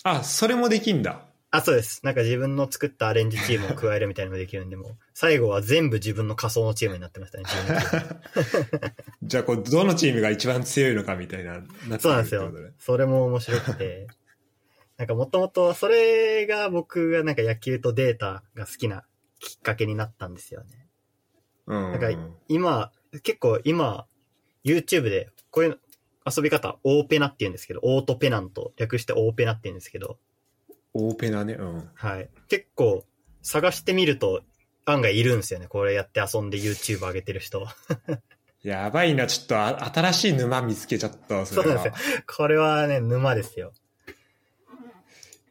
あ、それもできんだ。あ、そうです。なんか自分の作ったアレンジチームを加えるみたいなのもできるんで、もう最後は全部自分の仮想のチームになってましたね、12チーム じゃあ、こう、どのチームが一番強いのかみたいな、なそうなんですよ。それも面白くて。なんかもともとそれが僕がなんか野球とデータが好きなきっかけになったんですよね。うん。なんか今、結構今、YouTube でこういう遊び方、オーペナって言うんですけど、オートペナント、略してオーペナって言うんですけど、オーペナね。うん。はい。結構探してみると案外いるんですよね。これやって遊んで YouTube 上げてる人。やばいな、ちょっとあ新しい沼見つけちゃったわ、そ。そうなんですよ。これはね、沼ですよ。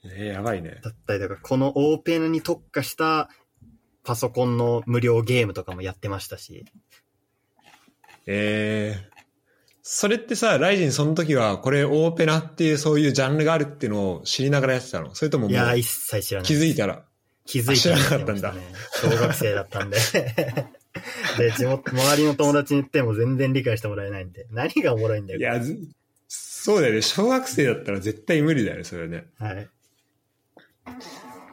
えーやばいね。だったりとか、このオーペナに特化したパソコンの無料ゲームとかもやってましたし。えー、それってさ、ライジンその時は、これオーペナっていうそういうジャンルがあるっていうのを知りながらやってたの？それとももいや一切知らない。気づいたら？気づいて知らなかったんだね。小学生だったんで。で、地元、周りの友達に言っても全然理解してもらえないんで。何がおもろいんだよ。いや、ずそうだよね。小学生だったら絶対無理だよね、それね。はい。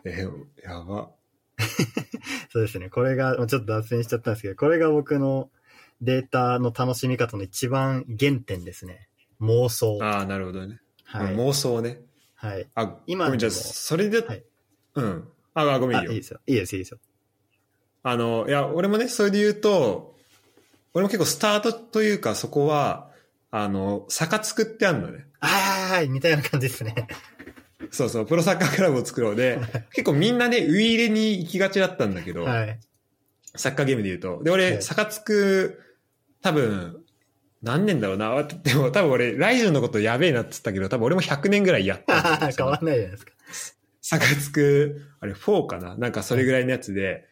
え、やば。そうですね。これが、ちょっと脱線しちゃったんですけど、これが僕のデータの楽しみ方の一番原点ですね。妄想。ああ、なるほどね。はい。妄想ね。はい。あ、今ごめん、じゃそれで、はいうん。あ、あごめんあ、いいよ。いいですよ。いいです、いいですよ。あの、いや、俺もね、それで言うと、俺も結構スタートというか、そこは、あの、坂作ってあんのね。はい、似たような感じですね。そうそう、プロサッカークラブを作ろうで、結構みんなね、ウイイレに行きがちだったんだけど、はい。サッカーゲームで言うと。で、俺、はい坂つく、多分、何年だろうな。でも多分俺、ライジンのことやべえなって言ったけど、多分俺も100年ぐらいやった 変わんないじゃないですか。坂つく、あれ、4かな？なんかそれぐらいのやつで、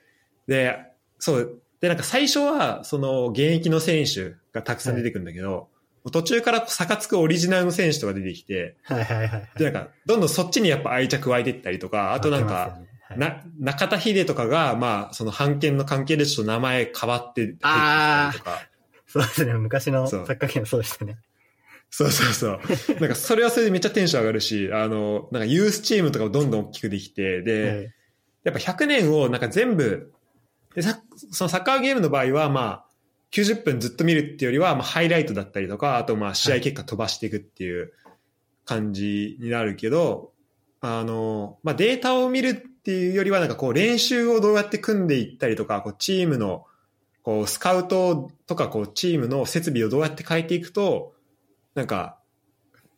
で、そう、で、なんか最初は、その、現役の選手がたくさん出てくるんだけど、途中から坂つくオリジナルの選手とか出てきて、はいはいはいはい。で、なんか、どんどんそっちにやっぱ愛着湧いてったりとか、あとなんか、はい、な、中田秀とかが、まあ、その判権の関係でちょっと名前変わって入ってきたりとか、そうですね。昔のサそうッカーゲームそうでしたね。そうそうそう。なんかそれはそれでめっちゃテンション上がるし、あの、なんかユースチームとかもどんどん大きくできて、で、はいやっぱ100年をなんか全部、でさそのサッカーゲームの場合はまあ、90分ずっと見るっていうよりは、まあ、ハイライトだったりとか、あとまあ試合結果飛ばしていくっていう感じになるけど、あの、まあデータを見るっていうよりはなんかこう練習をどうやって組んでいったりとか、こうチームのこうスカウトとかこうチームの設備をどうやって変えていくと、なんか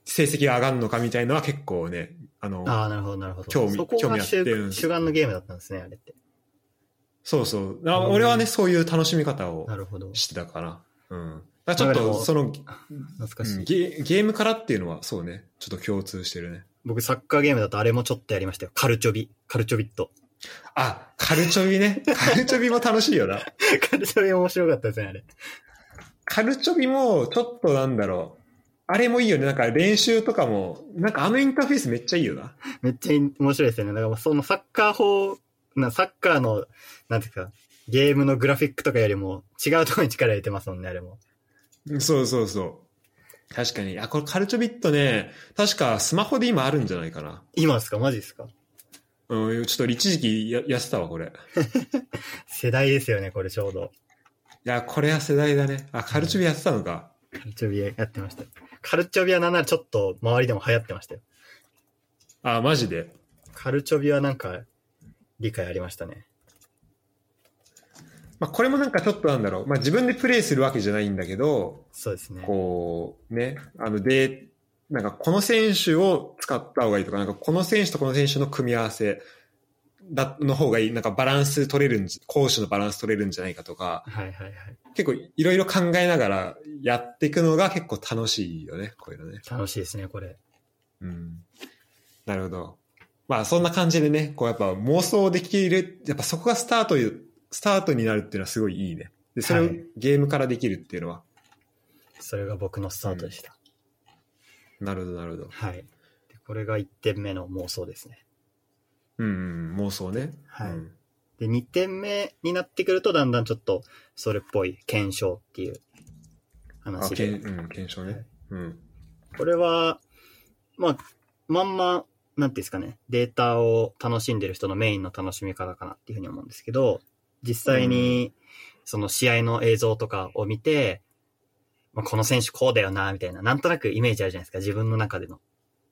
成績が上がるのかみたいのは結構ね、あの、ああ、なるほどなるほど。興味興味あって主主眼のゲームだったんですね、あれって。そうそう。俺はね、そういう楽しみ方をなるほど。してたかな。うん。だからちょっと、その、懐かしい。うんゲゲームからっていうのは、そうね、ちょっと共通してるね。僕サッカーゲームだとあれもちょっとやりましたよ。カルチョビ。カルチョビット。あ、カルチョビね。カルチョビも楽しいよな。カルチョビ面白かったですね、あれ。カルチョビも、ちょっとなんだろう。あれもいいよね。なんか練習とかも、なんかあのインターフェースめっちゃいいよな。めっちゃ面白いですよね。だからそのサッカー法、なサッカーの、なんていうか、ゲームのグラフィックとかよりも違うところに力入れてますもんね、あれも。そうそうそう。確かに。あ、これカルチョビットね、確かスマホで今あるんじゃないかな。今ですか？マジですか？うん、ちょっと一時期ややってたわ、これ。い 世代ですよね、これちょうど。や、これは世代だね。あ、カルチョビやってたのか。カルチョビやってました。カルチョビはなんならちょっと周りでも流行ってましたよ。あ、マジで？カルチョビはなんか理解ありましたね。まあ、これもなんかちょっとなんだろう。まあ、自分でプレイするわけじゃないんだけど、そうですね。こう、ね、あの、で、なんかこの選手を使った方がいいとか、なんかこの選手とこの選手の組み合わせだ、の方がいい、なんかバランス取れるんじ、攻守のバランス取れるんじゃないかとか、はいはいはい。結構いろいろ考えながらやっていくのが結構楽しいよね、こういうのね。楽しいですね、これ。うん。なるほど。まあそんな感じでね、こうやっぱ妄想できる、やっぱそこがスタート、スタートになるっていうのはすごいいいね。で、それをはいゲームからできるっていうのは。それが僕のスタートでした。なるほど、なるほど。はい。でこれが1点目の妄想ですね。うん、うん、妄想ね。はいうんで、2点目になってくると、だんだんちょっとそれっぽい検証っていうあ、話で。うん、検証ね。うん。これは、まあ、まんま、なんていうんですかね、データを楽しんでる人のメインの楽しみ方かなっていうふうに思うんですけど、実際に、その試合の映像とかを見て、まあ、この選手こうだよな、みたいな、なんとなくイメージあるじゃないですか、自分の中での。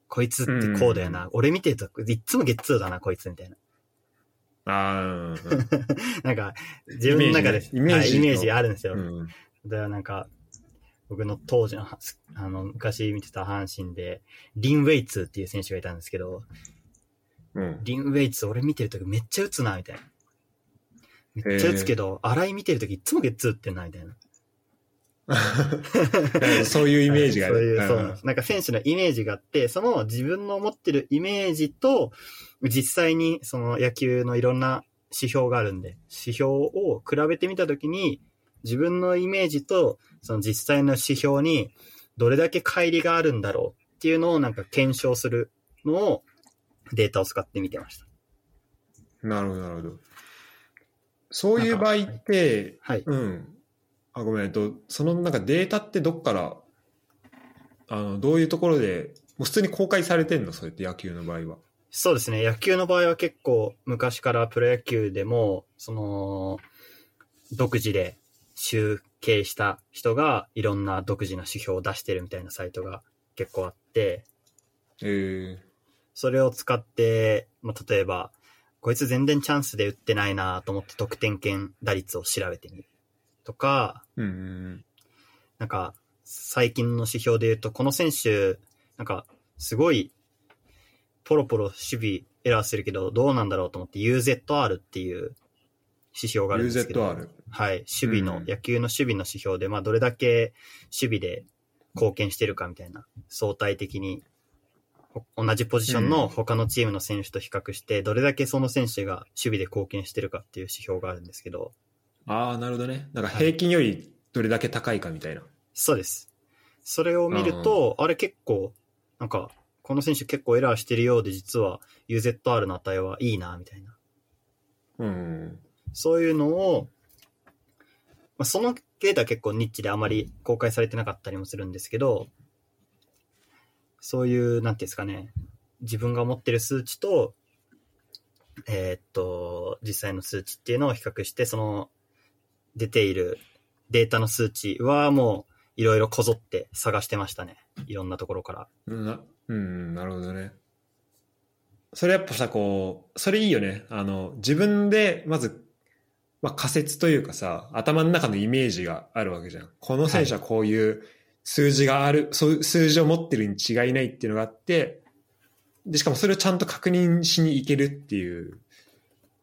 こいつってこうだよな、うん俺見てるといっつもゲッツーだな、こいつみたいな。ああ、うん なんか、自分の中で、イメージねイメージはいイメージがあるんですよ。うん。うん。だからなんか、僕の当時の、はあの、昔見てた阪神で、リン・ウェイツっていう選手がいたんですけど、うん。リン・ウェイツ俺見てるときめっちゃ打つな、みたいな。めっちゃ打つけど、荒井見てるときいつもゲッツー打ってんな、みたいな。そういうイメージがね そういう、そうなんです。なんか選手のイメージがあって、その自分の持ってるイメージと、実際にその野球のいろんな指標があるんで、指標を比べてみたときに、自分のイメージとその実際の指標にどれだけ乖離があるんだろうっていうのをなんか検証するのをデータを使って見てました。なるほど、なるほど。そういう場合って、はい。うん。あ、ごめん、えっと、そのなんかデータってどっからあの、どういうところで、もう普通に公開されてんの？そうやって野球の場合は。そうですね。野球の場合は結構昔からプロ野球でも、その、独自で集計した人がいろんな独自な指標を出してるみたいなサイトが結構あって、えそれを使って、まあ、例えば、こいつ全然チャンスで打ってないなと思って得点圏打率を調べてみる。とか、ー、うんうんなんか、最近の指標で言うと、この選手、なんか、すごい、ポロポロ守備エラーするけど、どうなんだろうと思って UZR っていう指標があるんですけど、UZR。はい、守備の、うん野球の守備の指標で、まあ、どれだけ守備で貢献してるかみたいな、相対的に、ほ同じポジションうんの他のチームの選手と比較して、どれだけその選手が守備で貢献してるかっていう指標があるんですけど、ああ、なるほどね。なんか平均よりどれだけ高いかみたいな。そうです。それを見ると、あれ結構、なんか、この選手結構エラーしてるようで、実は UZR の値はいいな、みたいな。うん。そういうのを、まあ、そのデータは結構ニッチであまり公開されてなかったりもするんですけど、そういう、なんていうんですかね、自分が持ってる数値と、えーっと、実際の数値っていうのを比較して、その出ているデータの数値はもういろいろこぞって探してましたね。いろんなところから。うんなうん、なるほどね。それやっぱさ、こう、それいいよね。あの、自分で、まず、まあ、仮説というかさ、頭の中のイメージがあるわけじゃん。この選手はこういう数字がある、そう数字を持ってるに違いないっていうのがあって、で、しかもそれをちゃんと確認しに行けるっていう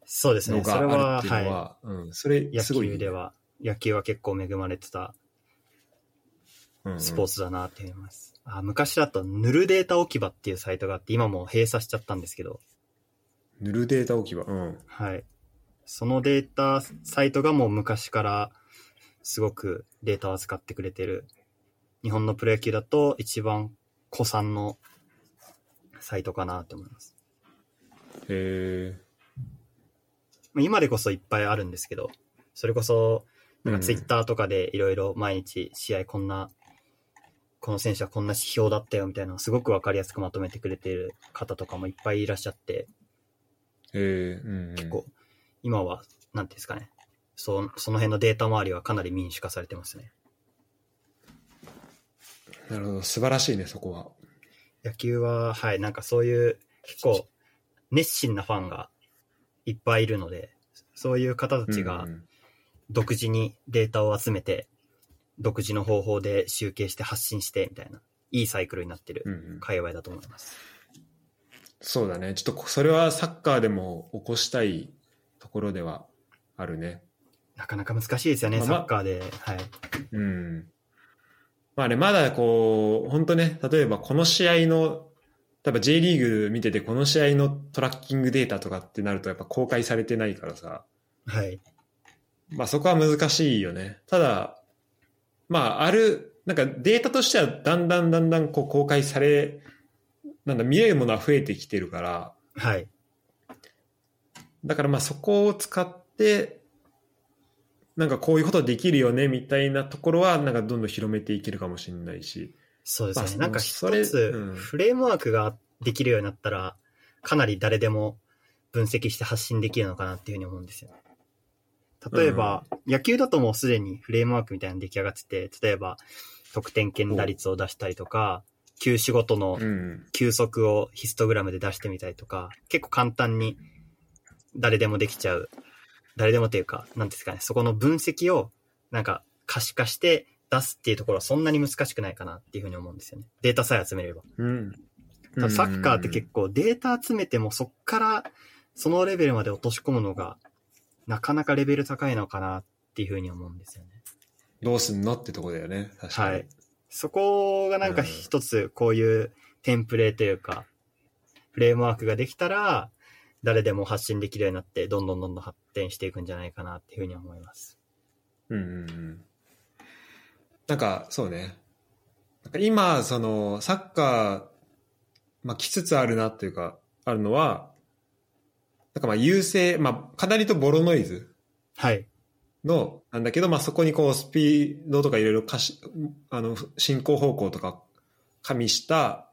そうですね。それは、あるっていうん、それい。野すごい、球では、野球は結構恵まれてたスポーツ。ツだなって思います。あ昔だと、ヌルデータ置き場っていうサイトがあって、今もう閉鎖しちゃったんですけど、ヌルデータ置き場？うん。はい。そのデータサイトがもう昔からすごくデータを扱ってくれてる。日本のプロ野球だと一番古参のサイトかなと思います。へまあ今でこそいっぱいあるんですけど、それこそ、なんかツイッー。ターとかでいろいろ毎日試合こんな、この選手はこんな指標だったよみたいなのをすごくわかりやすくまとめてくれてる方とかもいっぱいいらっしゃって、へーうんうん。結構、今は、なんていうんですかね、そその辺のデータ周りはかなり民主化されてますね。なるほど。素晴らしいね、そこは。野球は、はい、なんかそういう、結構、熱心なファンがいっぱいいるので、そういう方たちがうん独自にデータを集めて、独自の方法で集計して発信して、みたいな、いいサイクルになってるうんうん界隈だと思います。そうだね。ちょっとそれはサッカーでも起こしたいところではあるね。なかなか難しいですよね、まあサッカーで。はい。うん。まあね、まだこう、本当ね、例えばこの試合の、例えば J リーグ見ててこの試合のトラッキングデータとかってなるとやっぱ公開されてないからさ、はい。まあそこは難しいよね。ただ、まあある、なんかデータとしてはだんだんだんだんこう公開され、なんだ、見えるものは増えてきてるから、はい。だからまあそこを使って、なんかこういうことできるよねみたいなところは、なんかどんどん広めていけるかもしれないし。そうですね。まあなんか一つうんフレームワークができるようになったら、かなり誰でも分析して発信できるのかなっていうふうに思うんですよ。例えば、野球だともうすでにフレームワークみたいなの出来上がってて、例えば、得点圏打率を出したりとか、球種ごとのうん。球速をヒストグラムで出してみたりとか、結構簡単に誰でもできちゃう。誰でもというか、なんですかね、そこの分析をなんか可視化して出すっていうところはそんなに難しくないかなっていうふうに思うんですよね。データさえ集めれば。うん。サッカーって結構データ集めてもそっからそのレベルまで落とし込むのがなかなかレベル高いのかなっていうふうに思うんですよね。どうすんのってとこだよね。確かに。はい。そこがなんかうん一つこういうテンプレというか、フレームワークができたら、誰でも発信できるようになって、どんどんどんどん発展していくんじゃないかなっていうふうに思います。うんうんうん。なんか、そうね。なんか今、その、サッカー、まあ、来つつあるなっていうか、あるのは、なんかまあ、優勢、まあ、かなりとボロノイズはい。の、なんだけど、まあ、そこにこう、スピードとかいろいろかし、あの、進行方向とか加味した、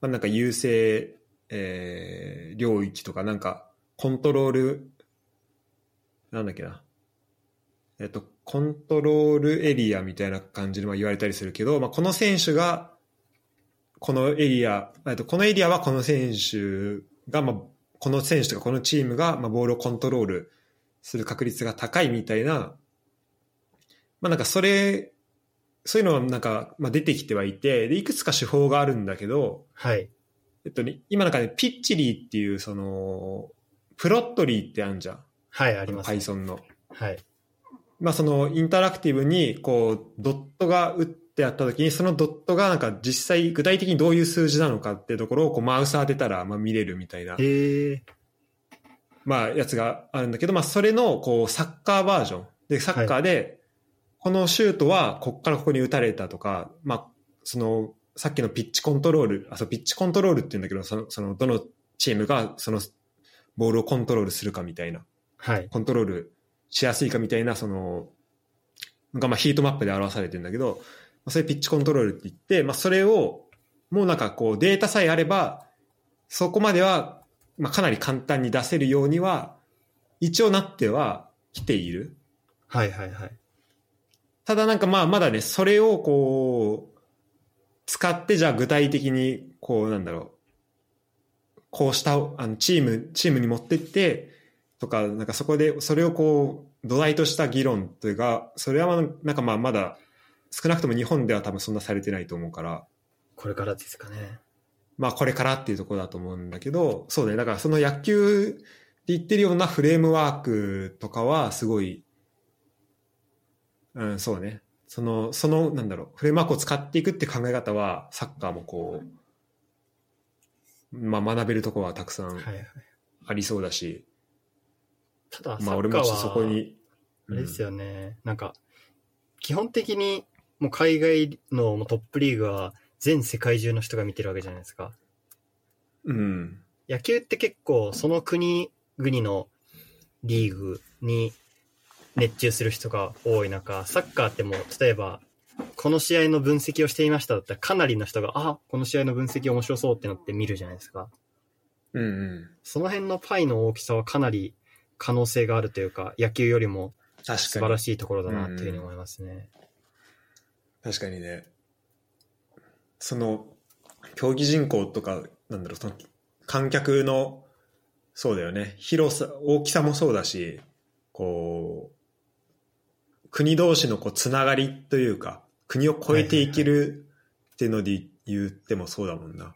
まあ、なんか優勢、えー領域とか、なんかコントロール、なんだっけな。えっと、コントロールエリアみたいな感じでまあ言われたりするけど、まあ、この選手が、このエリア、えっと、このエリアはこの選手が、まあ、この選手とかこのチームが、まあ、ボールをコントロールする確率が高いみたいな、まあなんかそれ、そういうのはなんか、まあ、出てきてはいて、で、いくつか手法があるんだけど、はい。えっとね、今なんかね、ピッチリーっていう、その、プロットリーってあるじゃん。はい、あります、ね。Python の。はい。まあそのインタラクティブに、こう、ドットが打ってあった時に、そのドットがなんか実際具体的にどういう数字なのかっていうところを、こう、マウス当てたら、まあ見れるみたいな、へえ。まあやつがあるんだけど、まあそれの、こう、サッカーバージョン。で、サッカーで、このシュートはこっからここに打たれたとか、まあ、その、さっきのピッチコントロール、あ、そう、ピッチコントロールって言うんだけど、その、その、どのチームがその、ボールをコントロールするかみたいな、はい。コントロールしやすいかみたいな、その、が、まあ、ヒートマップで表されてるんだけど、まあそれピッチコントロールって言って、まあ、それを、もうなんかこう、データさえあれば、そこまでは、まあ、かなり簡単に出せるようには、一応なってはきている。はい、はい、はい。ただなんかまあまだね、それをこう、使ってじゃあ具体的に、こうなんだろう、こうした、あの、チーム、チームに持ってって、とか、なんかそこで、それをこう、土台とした議論というか、それはまあなんかまあまだ、少なくとも日本では多分そんなされてないと思うから、これからですかね。まあこれからっていうところだと思うんだけど、そうね、だからその野球で言ってるようなフレームワークとかはすごい、うん、そうね。その、その、なんだろう、フレームワークを使っていくって考え方は、サッカーもこう、まあ学べるところはたくさんはい、はい。ありそうだし、ただ、まあ俺サッカーはもそこに、あれですよね。なんか、基本的に、もう海外のトップリーグは全世界中の人が見てるわけじゃないですか。うん、野球って結構その国々のリーグに熱中する人が多い中、サッカーってもう例えば、この試合の分析をしていましただったらかなりの人が、あ、この試合の分析面白そうってなって見るじゃないですか。うん、うん。その辺のパイの大きさはかなり可能性があるというか、野球よりも素晴ら。しいところだなっていうふうに思いますね。確かにね。その、競技人口とか、なんだろう、その、観客の、そうだよね。広さ、大きさもそうだし、こう、国同士のこう、つながりというか、国を越えていけるっていうので言ってもそうだもんな。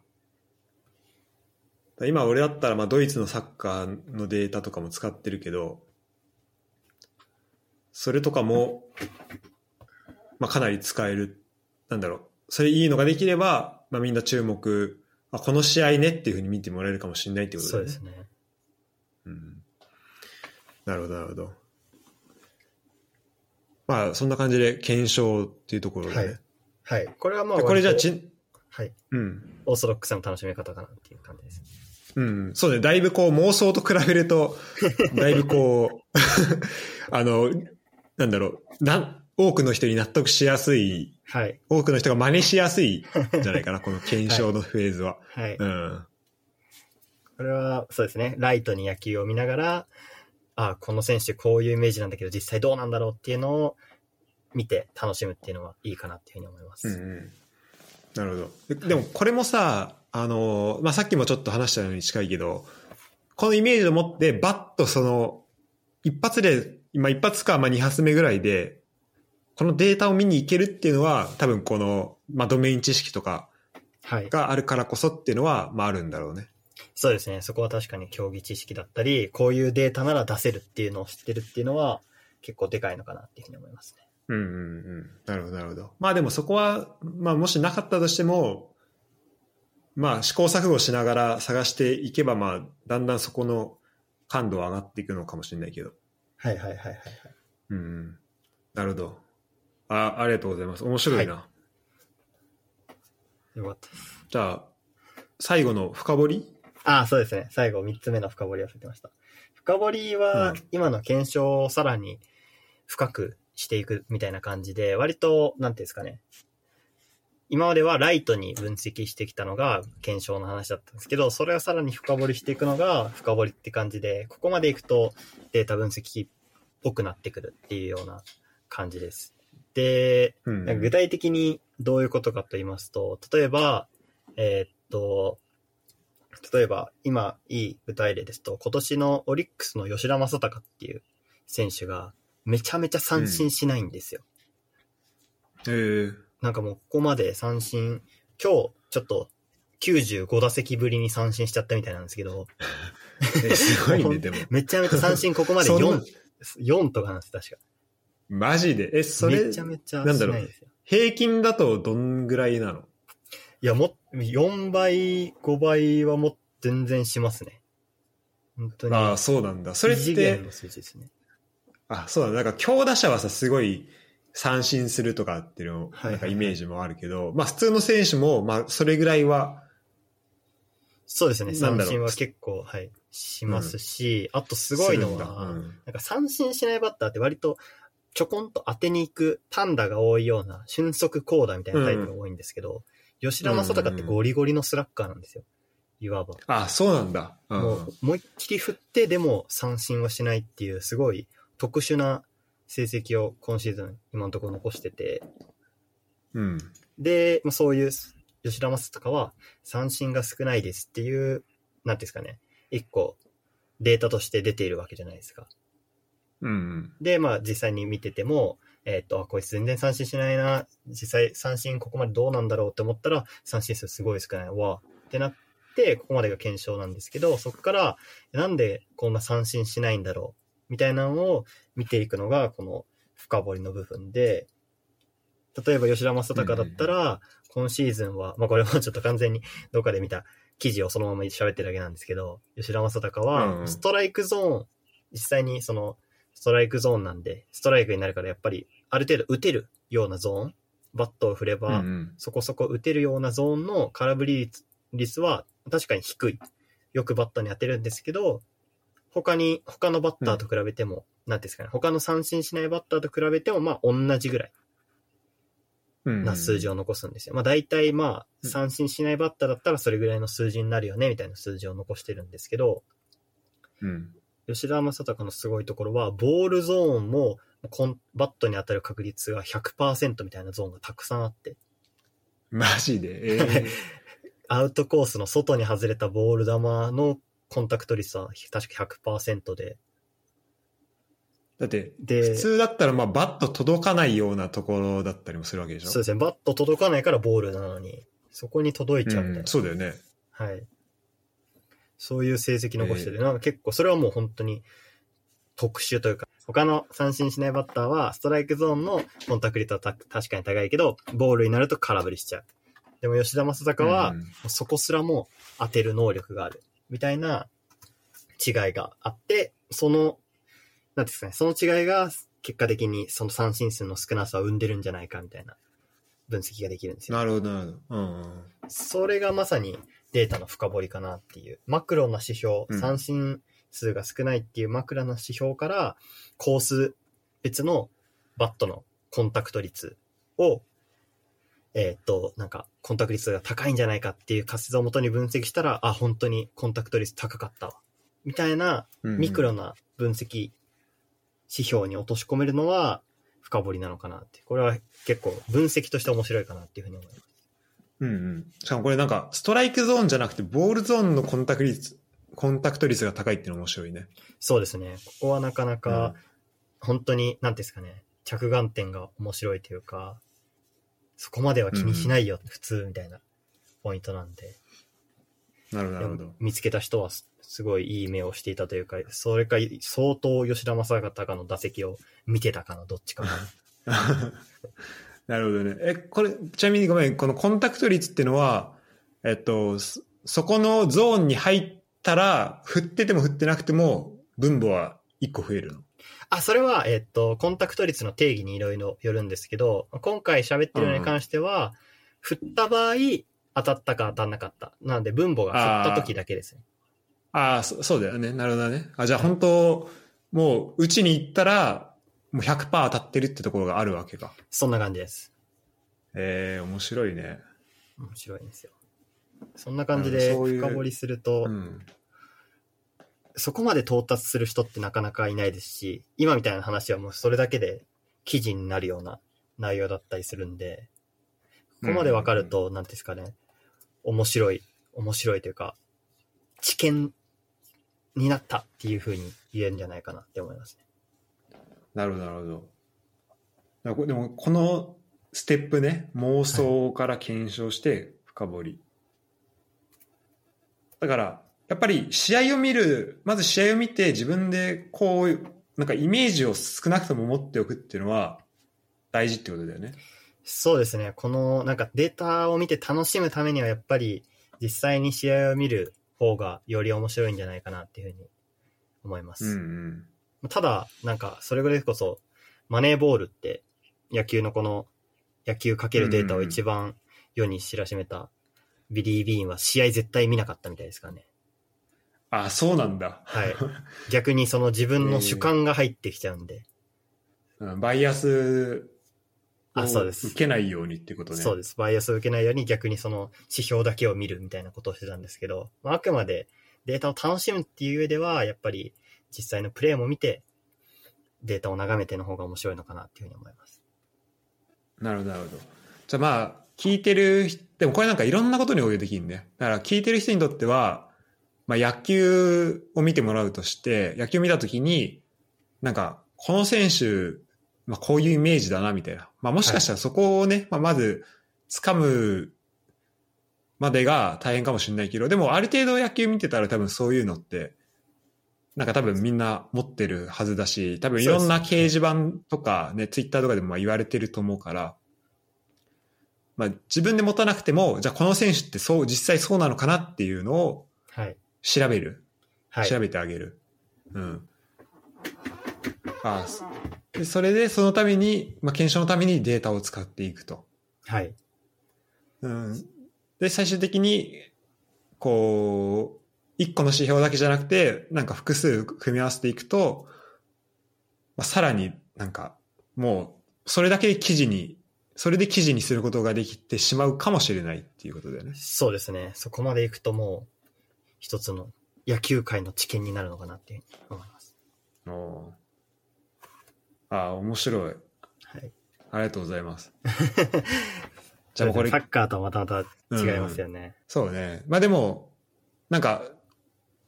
今俺だったら、まあ、ドイツのサッカーのデータとかも使ってるけど、それとかも、まあ、かなり使える。なんだろう。それいいのができれば、まあ、みんな注目、あ、この試合ねっていうふうに見てもらえるかもしれないってことだよね。そうですね。うん。なるほど、なるほど。まあ、そんな感じで検証っていうところでね。はい。これはまあ、これじゃあち、はい。うん。オーソドックスな楽しみ方かなっていう感じです。うん。そうね。だいぶこう妄想と比べると、だいぶこう、あの、なんだろう。な、多くの人に納得しやすい、はい。多くの人が真似しやすいんじゃないかな、この検証のフェーズは。はい。うん。これは、そうですね。ライトに野球を見ながら、あこの選手こういうイメージなんだけど、実際どうなんだろうっていうのを見て楽しむっていうのはいいかなっていうふうに思います。うんうん。なるほど。ででもこれもさ、あの、まあ、さっきもちょっと話したのに近いけど、このイメージを持ってバッとその、一発で、今一発か、まあ、二発目ぐらいで、このデータを見に行けるっていうのは、多分この、まあ、ドメイン知識とかはい。があるからこそっていうのは、まあ、あるんだろうね。そうですね。そこは確かに競技知識だったり、こういうデータなら出せるっていうのを知ってるっていうのは、結構でかいのかなっていうふうに思いますね。うんうんうん。なるほど、なるほど。まあでもそこは、まあもしなかったとしても、まあ試行錯誤しながら探していけば、まあだんだんそこの感度は上がっていくのかもしれないけど。はいはいはいはい、はい。うんうん。なるほど。あ、ありがとうございます。面白いな。よかったです。じゃあ、最後の深掘り？ああ、そうですね。最後、3つ目の深掘りをされてました。深掘りはうん、今の検証をさらに深くしていくみたいな感じで、割と、なんていうんですかね。今まではライトに分析してきたのが検証の話だったんですけど、それをさらに深掘りしていくのが深掘りって感じで、ここまでいくとデータ分析っぽくなってくるっていうような感じです。で、うん具体的にどういうことかと言いますと、例えば、えーっと、例えば今いい具体例ですと、今年のオリックスの吉田正尚っていう選手がめちゃめちゃ三振しないんですよ。えー、なんかもうここまで三振、今日ちょっと95打席ぶりに三振しちゃったみたいなんですけど、えすごいね、でも。めちゃめちゃ三振ここまでそんな4、4とかなんです、確か。マジで？え、それめ、ちゃめちゃなんだろう。平均だとどんぐらいなの？いや、も、4倍、5倍はもう全然しますね。本当に。ああ、そうなんだ。それって異次元、の数字ですね。あ、そうだ。なんか強打者はさ、すごい三振するとかっていうの、はいはいなんかイメージもあるけど、まあ普通の選手も、まあそれぐらいは、そうですね。三振は結構、はい、しますし、あとすごいのは、うんなんか三振しないバッターって割とちょこんと当てに行く単打が多いような俊足高打みたいなタイプが多いんですけど、吉田正尚ってゴリゴリのスラッガーなんですよ。いわば。あ、そうなんだ。うんもう思いっきり振ってでも三振はしないっていうすごい特殊な成績を今シーズン今のところ残してて、うん。で、まあ、そういう吉田正尚は三振が少ないですっていう、なんていうんですかね、一個データとして出ているわけじゃないですか。うん。で、まあ実際に見てても、えーっと、あこいつ全然三振しないな、実際三振ここまでどうなんだろうって思ったら、三振数すごい少ないわ、ってなって、ここまでが検証なんですけど、そこから、なんでこんな三振しないんだろう、みたいなのを見ていくのが、この深掘りの部分で、例えば吉田正尚だったら、今シーズンは、まあこれもちょっと完全に どっかで見た記事をそのまま喋ってるだけなんですけど、吉田正尚は、んストライクゾーン、実際にその、ストライクゾーンなんで、ストライクになるからやっぱり、ある程度打てるようなゾーン、バットを振れうんば、うん。そこそこ打てるようなゾーンの空振り率率は確かに低い。よくバットに当てるんですけど、他に、他のバッターと比べても、なんていうんですかね、他の三振しないバッターと比べても、まあ同じぐらいうんな数字を残すんですよ。まあ大体まあうん三振しないバッターだったらそれぐらいの数字になるよね、みたいな数字を残してるんですけど、うん。吉田正尚のすごいところは、ボールゾーンも、コンバットに当たる確率が100%みたいなゾーンがたくさんあって、マジで？えー アウトコースの外に外れたボール球のコンタクト率は確か100%で、だって、で普通だったらまあバット届かないようなところだったりもするわけでしょ？そうですね、バット届かないからボールなのに、そこに届いちゃうみたいな。んそうだよね。はい。そういう成績残してて、なんか結構それはもう本当に特殊というか、他の三振しないバッターはストライクゾーンのコンタクト率はた確かに高いけど、ボールになると空振りしちゃう。でも吉田正尚は、そこすらも当てる能力がある。みたいな違いがあって、その、なんですかね、その違いが結果的にその三振数の少なさを生んでるんじゃないかみたいな分析ができるんですよ。なるほど、なるほど。うんうん。それがまさにデータの深掘りかなっていう。マクロな指標、うん三振数が少ないっていうマクロな指標から、コース別のバットのコンタクト率を、えーっと、なんか、コンタクト率が高いんじゃないかっていう仮説をもとに分析したら、あ、本当にコンタクト率高かったわ。みたいな、ミクロな分析指標に落とし込めるのは深掘りなのかなって。これは結構分析として面白いかなっていうふうに思います。うんうん。しかもこれなんか、ストライクゾーンじゃなくて、ボールゾーンのコンタクト率、コンタクト率が高いっていうの面白いね。そうですね。ここはなかなうんか、本当に、なんですかね、着眼点が面白いというか、そこまでは気にしないよ、普通みたいなポイントなんで、なるほど、なるほど。見つけた人はすすごいいい目をしていたというか、それか相当吉田正尚の打席を見てたかのどっちかが。なるほどね。え、これ、ちなみにごめん、このコンタクト率っていうのは、えっと、そそこのゾーンに入ったら、振ってても振ってなくても、分母は1個増えるの？あ、それは、えっと、コンタクト率の定義にいろいろよるんですけど、今回喋ってるのに関しては、振った場合、当たったか当たんなかった。なので、分母が振った時だけですね。ああ、そそうだよね。なるほどね。あ、じゃあ本当、もう、打ちに行ったら、もう100%当たってるってところがあるわけか。そんな感じです。えー、面白いね。面白いんですよ。そんな感じで深掘りすると、うん。そこまで到達する人ってなかなかいないですし、今みたいな話はもうそれだけで記事になるような内容だったりするんで、ここまでわかると、なんですかね、面白い、面白いというか、知見になったっていう風に言えるんじゃないかなって思いますね。なるほど、なるほど。でも、このステップね、妄想から検証して深掘り。だから、やっぱり試合を見る、まず試合を見て自分でこうなんかイメージを少なくとも持っておくっていうのは大事ってことだよね。そうですね。このなんかデータを見て楽しむためにはやっぱり実際に試合を見る方がより面白いんじゃないかなっていうふうに思います。うんうん。ただ、なんか、それぐらいこそ、マネーボールって、野球のこの、野球かけるデータを一番世に知らしめた、ビリー・ビーンは試合絶対見なかったみたいですからね。あ、そうなんだ。はい。逆にその自分の主観が入ってきちゃうんで。うんバイアスをあそうです受けないようにってことね。そうです。バイアスを受けないように逆にその指標だけを見るみたいなことをしてたんですけど、まあ、あくまでデータを楽しむっていう上では、やっぱり実際のプレーも見て、データを眺めての方が面白いのかなっていうふうに思います。なるほど、なるほど。じゃあまあ、聞いてる人、でもこれなんかいろんなことに応用できるね。だから聞いてる人にとっては、まあ野球を見てもらうとして、野球見たときに、なんか、この選手、まあこういうイメージだな、みたいな。まあもしかしたらそこをね、まあまず、掴むまでが大変かもしれないけど、でもある程度野球見てたら多分そういうのって、なんか多分みんな持ってるはずだし、多分いろんな掲示板とかね、ツイッターとかでもまあ言われてると思うから、まあ自分で持たなくても、じゃあこの選手ってそう、実際そうなのかなっていうのをはい。調べる？はい。調べてあげる。うん。ああそでそれでそのために、まあ検証のためにデータを使っていくと。はい。うん。で、最終的に、こう、一個の指標だけじゃなくて、なんか複数組み合わせていくと、まあ、さらになんか、もう、それだけで記事に、それで記事にすることができてしまうかもしれないっていうことだよね。そうですね。そこまで行くともう、一つの野球界の知見になるのかなっていうふうに思います。おーああ、面白い。はい。ありがとうございます。じゃあこれサ、ッカーとはまたまた違いますよね。そうね。まあでも、なんか、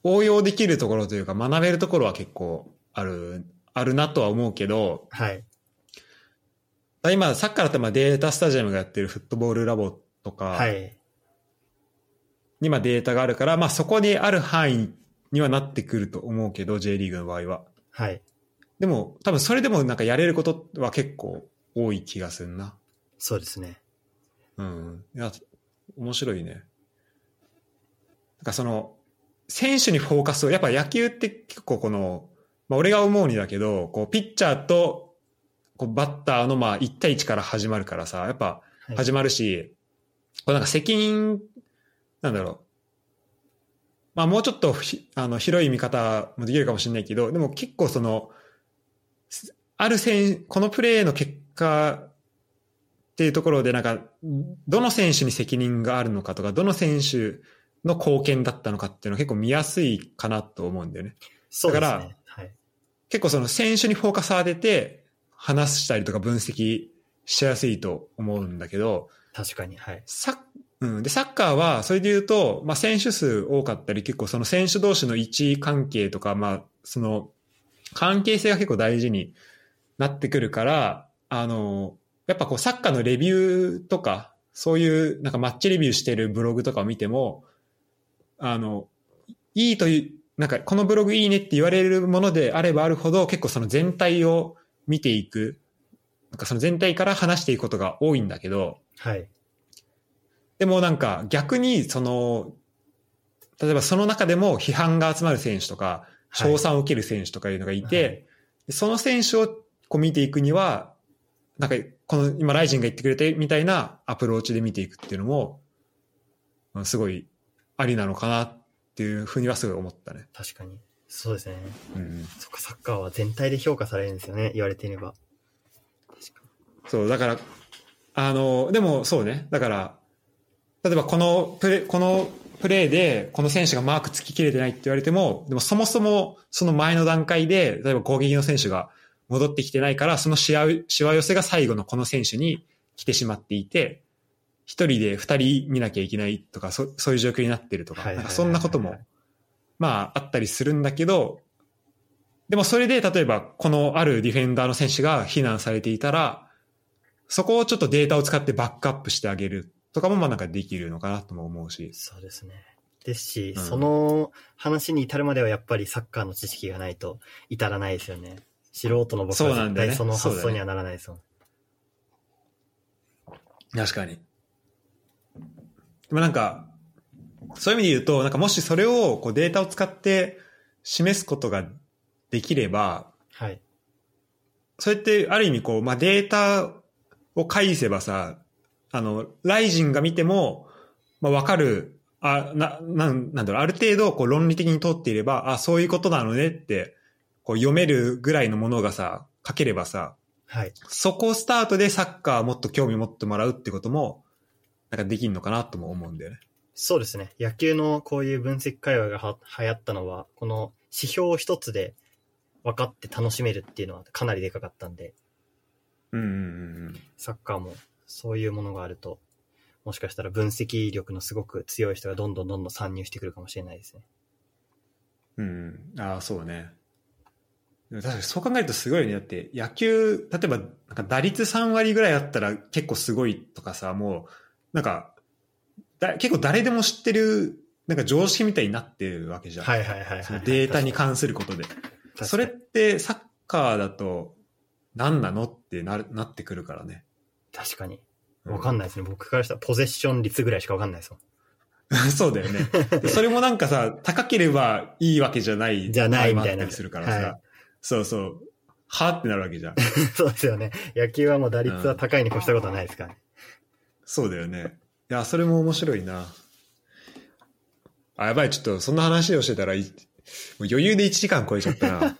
応用できるところというか、学べるところは結構ある、あるなとは思うけど、はい。今、サッカーだったらまあデータスタジアムがやってるフットボールラボとかはい。にまあデータがあるから、まあそこにある範囲にはなってくると思うけど、J リーグの場合は。はい。でも、多分それでもなんかやれることは結構多い気がするな。そうですね。うん。いや、面白いね。なんかその、選手にフォーカスを、やっぱ野球って結構この、まあ俺が思うにだけど、こう、ピッチャーと、こう、バッターのまあ1対1から始まるからさ、やっぱはい始まるし、こうなんか責任、なんだろう。まあもうちょっとひあの広い見方もできるかもしれないけど、でも結構その、すある選このプレーの結果っていうところでなんか、どの選手に責任があるのかとか、どの選手の貢献だったのかっていうのは結構見やすいかなと思うんだよね。そうですね。だからはい。結構その選手にフォーカス当てて話したりとか分析しやすいと思うんだけど、確かに。はい。サッうん、でサッカーはそれで言うと、まあ、選手数多かったり結構その選手同士の位置関係とか、まあ、その関係性が結構大事になってくるからあのやっぱこうサッカーのレビューとかそういうなんかマッチレビューしてるブログとかを見てもあのいいというなんかこのブログいいねって言われるものであればあるほど結構その全体を見ていくなんかその全体から話していくことが多いんだけど、はい。でもなんか逆にその、例えばその中でも批判が集まる選手とか、はい賞賛を受ける選手とかいうのがいて、はいでその選手をこう見ていくには、なんかこの今ライジンが言ってくれたみたいなアプローチで見ていくっていうのも、まあすごいありなのかなっていうふうにはすごい思ったね。確かに。そうですね。うん、そっか、サッカーは全体で評価されるんですよね。言われてみれば。確かそう、だから、あの、でもそうね。だから、例えばこのプレ、このプレーで、この選手がマークつききれてないって言われても、でもそもそもその前の段階で、例えば攻撃の選手が戻ってきてないから、そのしわしわ寄せが最後のこの選手に来てしまっていて、一人で二人見なきゃいけないとか、そそういう状況になってるとか、なんかそんなことも、まああったりするんだけど、でもそれで例えばこのあるディフェンダーの選手が非難されていたら、そこをちょっとデータを使ってバックアップしてあげるとかもまあなんかできるのかなとも思うし。そうですね。ですし、うんその話に至るまではやっぱりサッカーの知識がないと至らないですよね。素人の僕は絶対その発想にはならないですもん。確かに。でもなんか、そういう意味で言うと、なんかもしそれをこうデータを使って示すことができれば、はい。それってある意味こう、まあ、データを返せばさ、あの、ライジンが見ても、まあ、わかる、あ、な、なん、なんだろう、ある程度こう論理的に通っていれば、あ、そういうことなのねって、こう読めるぐらいのものがさ、書ければさ、はい。そこをスタートでサッカーもっと興味持ってもらうってことも、なんかできんのかなとも思うんだよね。そうですね。野球のこういう分析会話がは流行ったのは、この指標一つで分かって楽しめるっていうのはかなりでかかったんで、うんうんうんサッカーもそういうものがあると、もしかしたら分析力のすごく強い人がどんどんどんどん参入してくるかもしれないですね。うん。うん。ああ、そうね。確かにそう考えるとすごいよね。だって野球、例えばなんか打率3割ぐらいあったら結構すごいとかさ、もう、なんか、だ結構誰でも知ってる、なんか常識みたいになってるわけじゃん。はいはいはいはい、そのデータに関することで。それってサッカーだと何なのってなるなってくるからね。確かに。わかんないですね。僕からしたらポゼッション率ぐらいしかわかんないですもん。そうだよね。で それもなんかさ、高ければいいわけじゃない。じゃないみたいなするからさ。はいそうそう。はってなるわけじゃん。そうですよね。野球はもう打率は高いに越したことはないですからね。そうだよね。いや、それも面白いな。あ、やばい、ちょっとそんな話をしてたらい、もう余裕で1時間超えちゃったな。い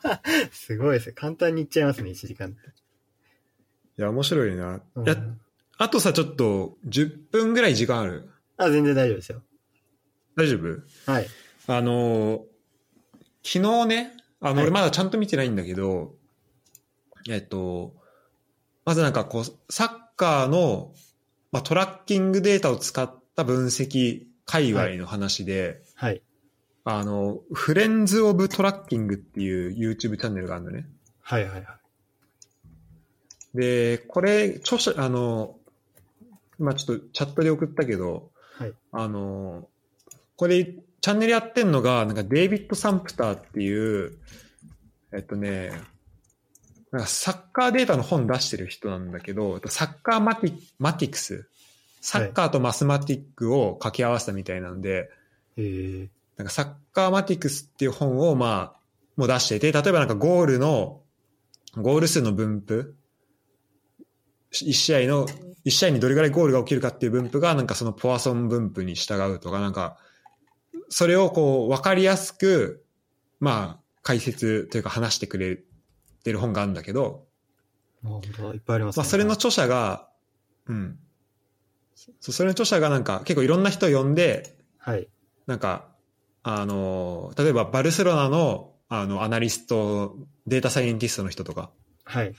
すごいですね。簡単にいっちゃいますね、1時間って。や、面白いな。うんいや、あとさ、ちょっと10分ぐらい時間ある。あ、全然大丈夫ですよ。大丈夫？はい。あのー、昨日ね、あの、はい俺まだちゃんと見てないんだけど、えっと、まずなんかこう、サッカーの、まあ、トラッキングデータを使った分析界隈の話で、はい。あの、フレンズ・オブ・トラッキングっていう YouTube チャンネルがあるのね。はいはいはい。で、これ、著者、あの、今ちょっとチャットで送ったけど、はい。あの、これ、チャンネルやってんのが、なんかデイビッド・サンプターっていう、えっとね、なんかサッカーデータの本出してる人なんだけど、サッカーマティマティクス、サッカーとマスマティックを掛け合わせたみたいなんで、へえ。なんかサッカーマティクスっていう本をまあ、もう出していて、例えばなんかゴールの、ゴール数の分布、一試合の、一試合にどれぐらいゴールが起きるかっていう分布が、なんかそのポワソン分布に従うとか、なんか、それをこう、わかりやすく、まあ、解説というか話してくれてる本があるんだけど、あ本当だいっぱいありますね。まあ、それの著者が、うん。そそれの著者がなんか結構いろんな人を呼んで、はい。なんか、あの、例えばバルセロナの、あの、アナリスト、データサイエンティストの人とか、はい。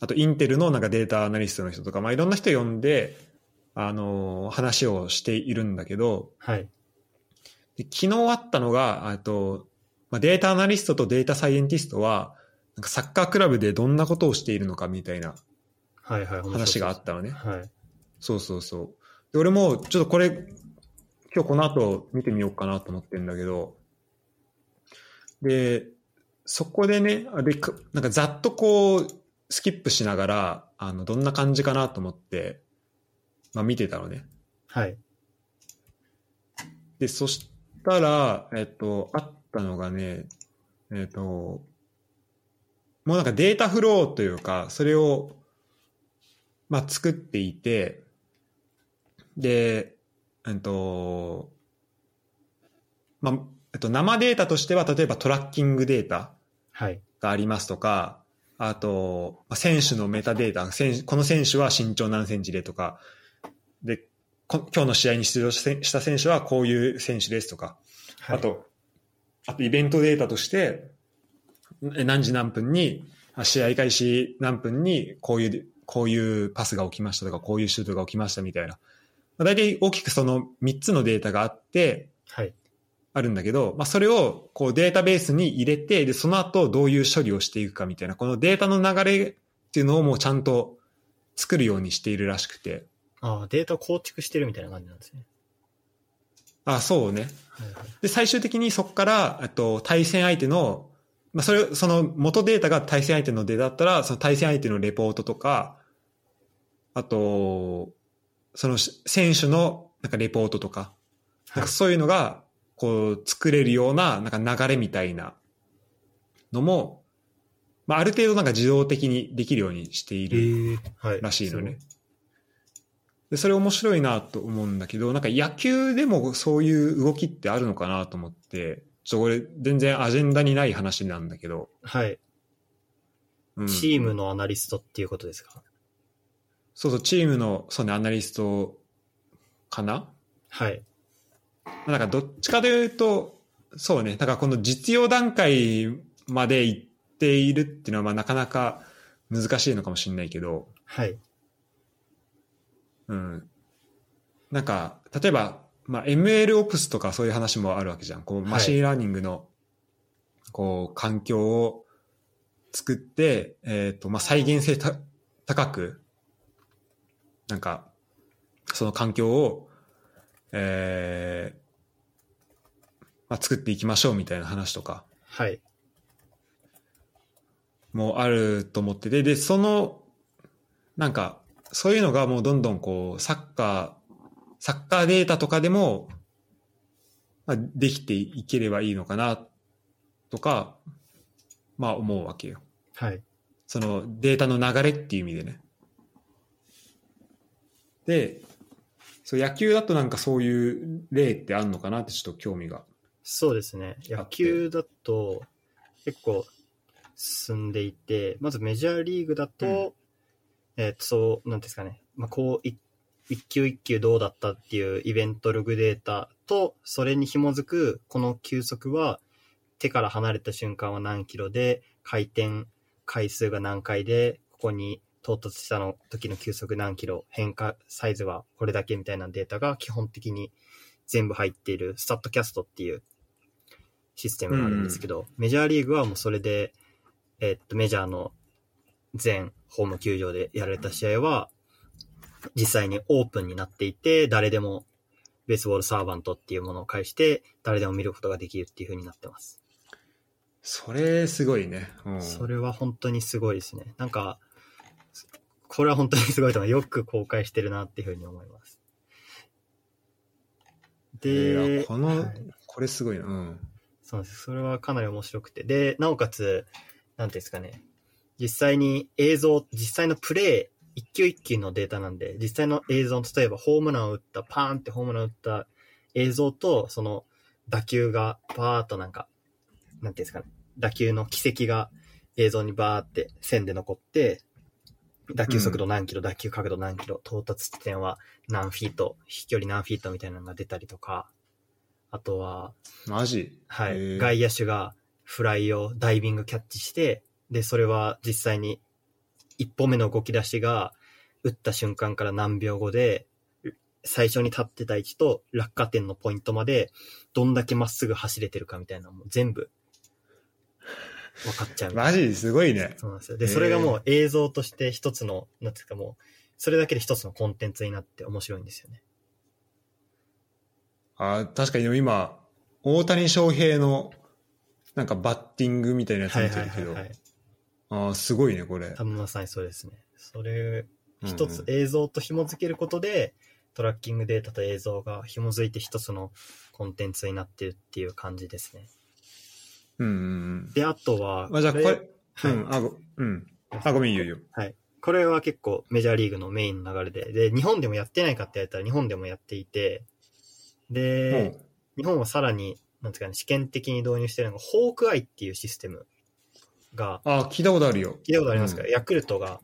あとインテルのなんかデータアナリストの人とか、まあいろんな人呼んで、あの、話をしているんだけど、はい。で昨日あったのが、あと、まあ、データアナリストとデータサイエンティストは、なんかサッカークラブでどんなことをしているのかみたいなはいはい。話があったのね。はい。そうそうそう。で俺もちょっとこれ、今日この後見てみようかなと思ってるんだけど、で、そこでね、あでかなんかざっとこう、スキップしながら、あの、どんな感じかなと思って、まあ見てたのね。はい。で、そしたら、えっと、あったのがね、えっと、もうなんかデータフローというか、それを、まあ作っていて、で、えっと、まあ、えっと、生データとしては、例えばトラッキングデータはい。がありますとか、あと、まあ選手のメタデータ、この選手は身長何センチでとか、で、こ今日の試合に出場しした選手はこういう選手ですとか、はいあと、あとイベントデータとして、え何時何分に、あ試合開始何分にこういう、こういうパスが起きましたとか、こういうシュートが起きましたみたいな。まあ、大体大きくその3つのデータがあって、はい。あるんだけど、まあ、それをこうデータベースに入れて、で、その後どういう処理をしていくかみたいな、このデータの流れっていうのをもうちゃんと作るようにしているらしくて。ああ、データを構築してるみたいな感じなんですね。あ、そうね。はいはい。で、最終的にそこから、えっと、対戦相手の、まあ、それ、その元データが対戦相手のデータだったら、その対戦相手のレポートとか、あと、その選手のなんかレポートとか、なんかそういうのが、こう、作れるような、なんか流れみたいなのも、まあ、ある程度なんか自動的にできるようにしていえるー、はい。らしいのね。で、それ面白いなと思うんだけど、なんか野球でもそういう動きってあるのかなと思って、ちょっとこれ全然アジェンダにない話なんだけど、はい。うん、チームのアナリストっていうことですか？そうそう、チームの、そうね、アナリストかな？はい。なんかどっちかというと、そうね、だからこの実用段階まで行っているっていうのは、まあなかなか難しいのかもしれないけど、はい。うん。なんか、例えば、まあ、ML オプスとかそういう話もあるわけじゃん。こう、はい machine learning の、こう、環境を作って、えっ、と、まあ、再現性た高く、なんか、その環境を、えーまあ、作っていきましょうみたいな話とかはい。もあると思ってて、で、その、なんか、そういうのがもうどんどんこう、サッカー、サッカーデータとかでも、まあ、できていければいいのかな、とか、まあ思うわけよ。はい。そのデータの流れっていう意味でね。で、そう野球だとなんかそういう例ってあるのかなってちょっと興味が。そうですね。野球だと結構進んでいて、まずメジャーリーグだと、うんえっ、と、そう、なんですかね。まあ、こう、い一球一球どうだったっていうイベントログデータと、それに紐づく、この球速は、手から離れた瞬間は何キロで、回転回数が何回で、ここに到達したの時の球速何キロ、変化サイズはこれだけみたいなデータが基本的に全部入っているスタットキャストっていうシステムがあるんですけど、メジャーリーグはもうそれで、えっと、メジャーの全ホーム球場でやられた試合は、実際にオープンになっていて、誰でもベースボールサーバントっていうものを介して、誰でも見ることができるっていう風になってます。それすごいね。うん、それは本当にすごいですね。なんか、これは本当にすごいと思う。よく公開してるなっていう風に思います。えーで、この、はいこれすごいな。うん。そうです。それはかなり面白くて。で、なおかつ、なんていうんですかね。実際に映像、実際のプレイ、一球一球のデータなんで、実際の映像、例えばホームランを打った、パーンってホームランを打った映像と、その打球がバーっとなんか、なんていうんですかね。打球の軌跡が映像にバーって線で残って、打球速度何キロ、打球角度何キロ、到達地点は何フィート、飛距離何フィートみたいなのが出たりとか、あとは、マジ？はい。外野手がフライをダイビングキャッチして、で、それは実際に一歩目の動き出しが打った瞬間から何秒後で、最初に立ってた位置と落下点のポイントまでどんだけまっすぐ走れてるかみたいなのも全部分かっちゃうマジすごいね。そうなんですよ。で、それがもう映像として一つの、なんていうかもう、それだけで一つのコンテンツになって面白いんですよね。あ確かにでも今、大谷翔平のなんかバッティングみたいなやつはい見てるけど、はいはいはい。あすごいね、これ。多分まさにそうですね。それ、一つうんうん映像と紐付けることで、トラッキングデータと映像が紐づいて一つのコンテンツになってるっていう感じですね。うんうんうん。で、あとは、あじゃあこれ、はいうん、あ、ご、うん。あ、ごめん、言うよ。はい。これは結構メジャーリーグのメインの流れで、で、日本でもやってないかって言われたら日本でもやっていて、で、日本はさらに、なんていうかね、試験的に導入してるのが、ホークアイっていうシステムが、あ、聞いたことあるよ。聞いたことありますか、うヤクルトが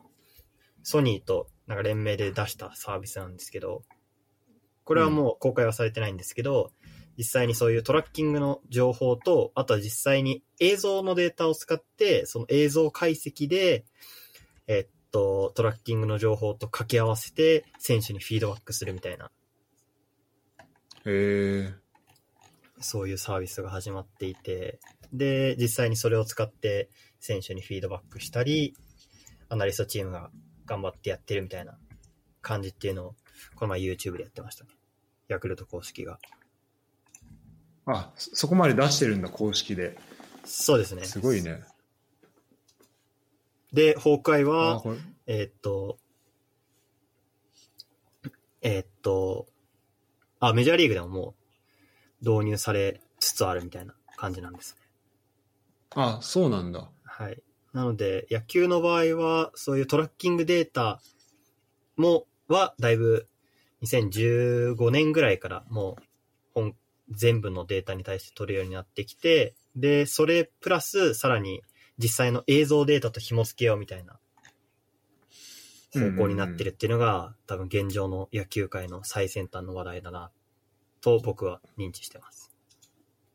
ソニーとなんか連名で出したサービスなんですけど、これはもう公開はされてないんですけど、実際にそういうトラッキングの情報と、あとは実際に映像のデータを使って、その映像解析で、えっと、トラッキングの情報と掛け合わせて選手にフィードバックするみたいな、へえ。そういうサービスが始まっていて、で、実際にそれを使って選手にフィードバックしたり、アナリストチームが頑張ってやってるみたいな感じっていうのを、この前 YouTube でやってましたね。ヤクルト公式が。あ、そそこまで出してるんだ、公式で。そうですね。すごいね。で、崩壊あは、えーっと、えーっと、あ、メジャーリーグでももう導入されつつあるみたいな感じなんですね。あ、そうなんだ。はい。なので、野球の場合は、そういうトラッキングデータも、は、だいぶ、2015年ぐらいからもう、本、全部のデータに対して取るようになってきて、で、それプラス、さらに、実際の映像データと紐付けようみたいな方向になってるっていうのが、多分現状の野球界の最先端の話題だな、と僕は認知してます。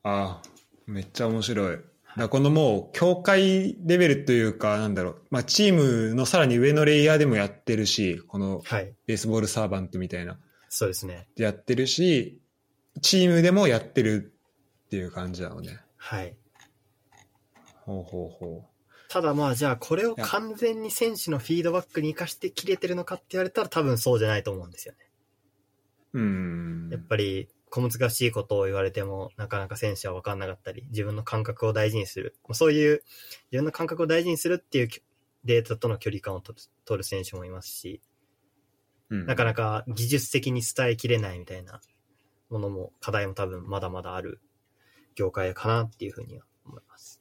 あめっちゃ面白い。だこのもう、協会レベルというか、なんだろう、まあ、チームのさらに上のレイヤーでもやってるし、このはい。ベースボールサーバントみたいな、そうですね。でやってるし、チームでもやってるっていう感じなのね。はい。ほうほうほただまあじゃあこれを完全に選手のフィードバックに生かして切れてるのかって言われたら多分そうじゃないと思うんですよね。う。うん。やっぱり小難しいことを言われてもなかなか選手は分かんなかったり、自分の感覚を大事にする。まあそういう自分の感覚を大事にするっていうデータとの距離感を取る選手もいますし、うんなかなか技術的に伝えきれないみたいなものも課題も多分まだまだある業界かなっていうふうには思います。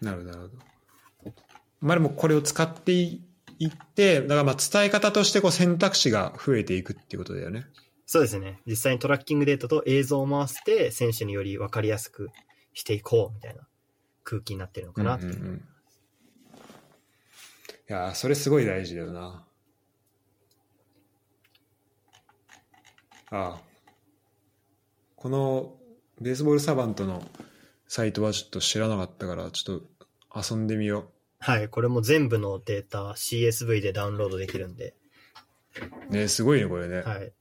なるほど、なるほど。まあでもこれを使っていって、だからまあ伝え方としてこう選択肢が増えていくっていうことだよね。そうですね。実際にトラッキングデータと映像を回して、選手により分かりやすくしていこうみたいな空気になってるのかなっていう。うんうんうんいやーそれすごい大事だよな。ああ。このベースボールサバントのサイトはちょっと知らなかったから、ちょっと遊んでみよはい。これも全部のデータ CSV でダウンロードできるんで、う。ねすごいね、これね。はい。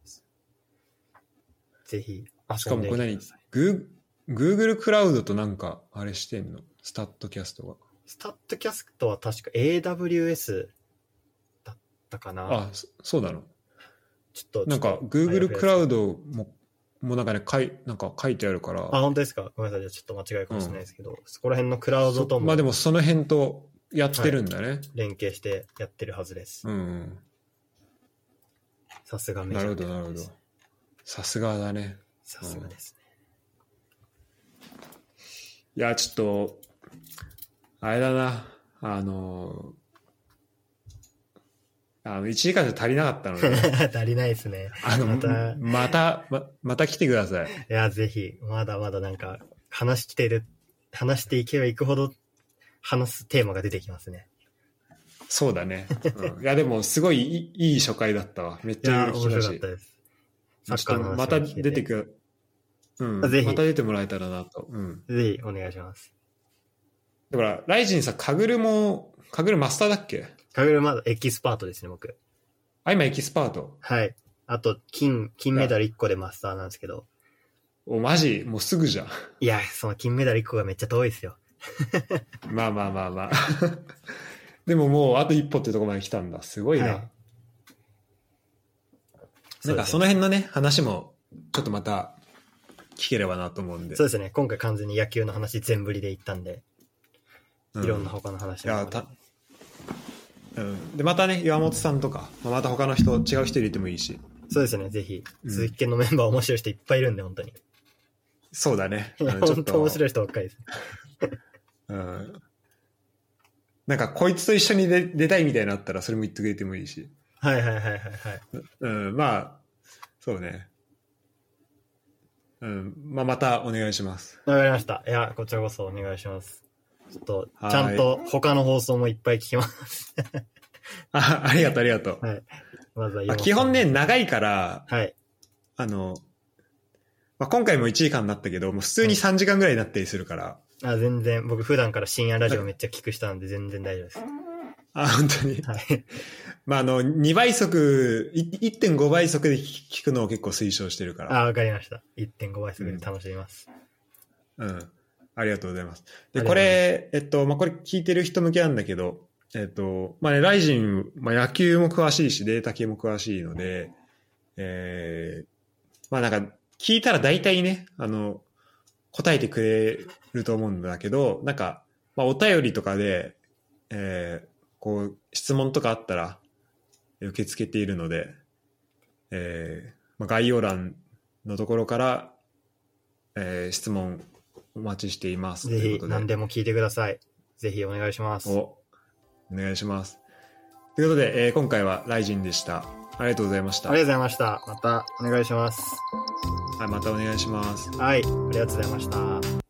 ぜひしかもこれ何？グー Google クラウドとなんか、あれしてんの？スタッドキャストが。スタッドキャストは確か AWS だったかな。あ、そそうなの？ちょっと。なんかちょっと Google クラウド。ドも、もうなんかね、書いなんか書いてあるから。あ、本当ですか？ごめんなさい。ちょっと間違いかもしれないですけど、そこら辺のクラウドともそまあでもその辺とやってるんだね。連携してやってるはずです。うんうん。さすがメジなるほど、ャーなるほど感じです。。さすがだね。さすがですね。いや、ちょっと、あれだな。あの、あの、1時間じゃ足りなかったので、足りないですね。あの、ままたた、ままた来てください。いや、ぜひ、まだまだなんか、話してる、話していけばいくほど、話すテーマが出てきますね。そうだね。うんいや、でも、すごいいいいい初回だったわ。めっちゃ面白かったです。サッちカーのまた出てく、うん、ぜひまた出てもらえたらなと。うん。ぜひ、お願いします。だから、ライジンさ、 Kaggle も、 Kaggle マスターだっけ？ Kaggle まだエキスパートですね、僕。あ、今エキスパート。はい。あと、金、金メダル1個でマスターなんですけど、お、マジ？もうすぐじゃん。いや、その金メダル1個がめっちゃ遠いですよ。まあまあまあまあ。でももうあと一歩ってとこまで来たんだ。すごいな。はいなんかその辺のね、話もちょっとまた聞ければなと思うんで。そうですね。今回完全に野球の話全振りでいったんで、うんいろんな他の話もいやたうん、でまたね岩本さんとか、まあまた他の人違う人入れてもいいしそうですね。ぜひ、うん鈴木健のメンバー面白い人いっぱいいるんで、本当に。そうだね、本当面白と、い人ばっかりです。うん、なんかこいつと一緒に出出たいみたいなのあったらそれも言ってくれてもいいし、はいはいはいはいはい。うん、まあそうね、うんまあ、またお願いしますわかりました。いや、こちらこそお願いします。ちょっと、はいちゃんと他の放送もいっぱい聞きます。あ、ありがとう、ありがとう。はい。まずは基本ね、、長いから、はい。あの、まあ、今回も1時間になったけど、もう普通に3時間ぐらいになったりするから、あ、全然、僕普段から深夜ラジオめっちゃ聞く人なんで全然大丈夫です。あ、本当に。はい。まあ、あの、2倍速、い1.5倍速で聞くのを結構推奨してるから。あ、わかりました。1.5倍速で楽しみます。うん。ありがとうございます。で、これ、えっと、まあ、これ聞いてる人向けなんだけど、えっと、まあね、ライジン、まあ、野球も詳しいし、データ系も詳しいので、えー、まあなんか、聞いたら大体ね、あの、答えてくれると思うんだけど、なんか、まあ、お便りとかで、えー、こう、質問とかあったら、受け付けているので、えー、まあ、概要欄のところから、えー、質問お待ちしています。ぜひ何でも聞いてください。ぜひお願いします。お、お願いします。ということで、えー今回はライジンでした。ありがとうございました。ありがとうございました。またお願いします。はい、またお願いします。はい。ありがとうございました。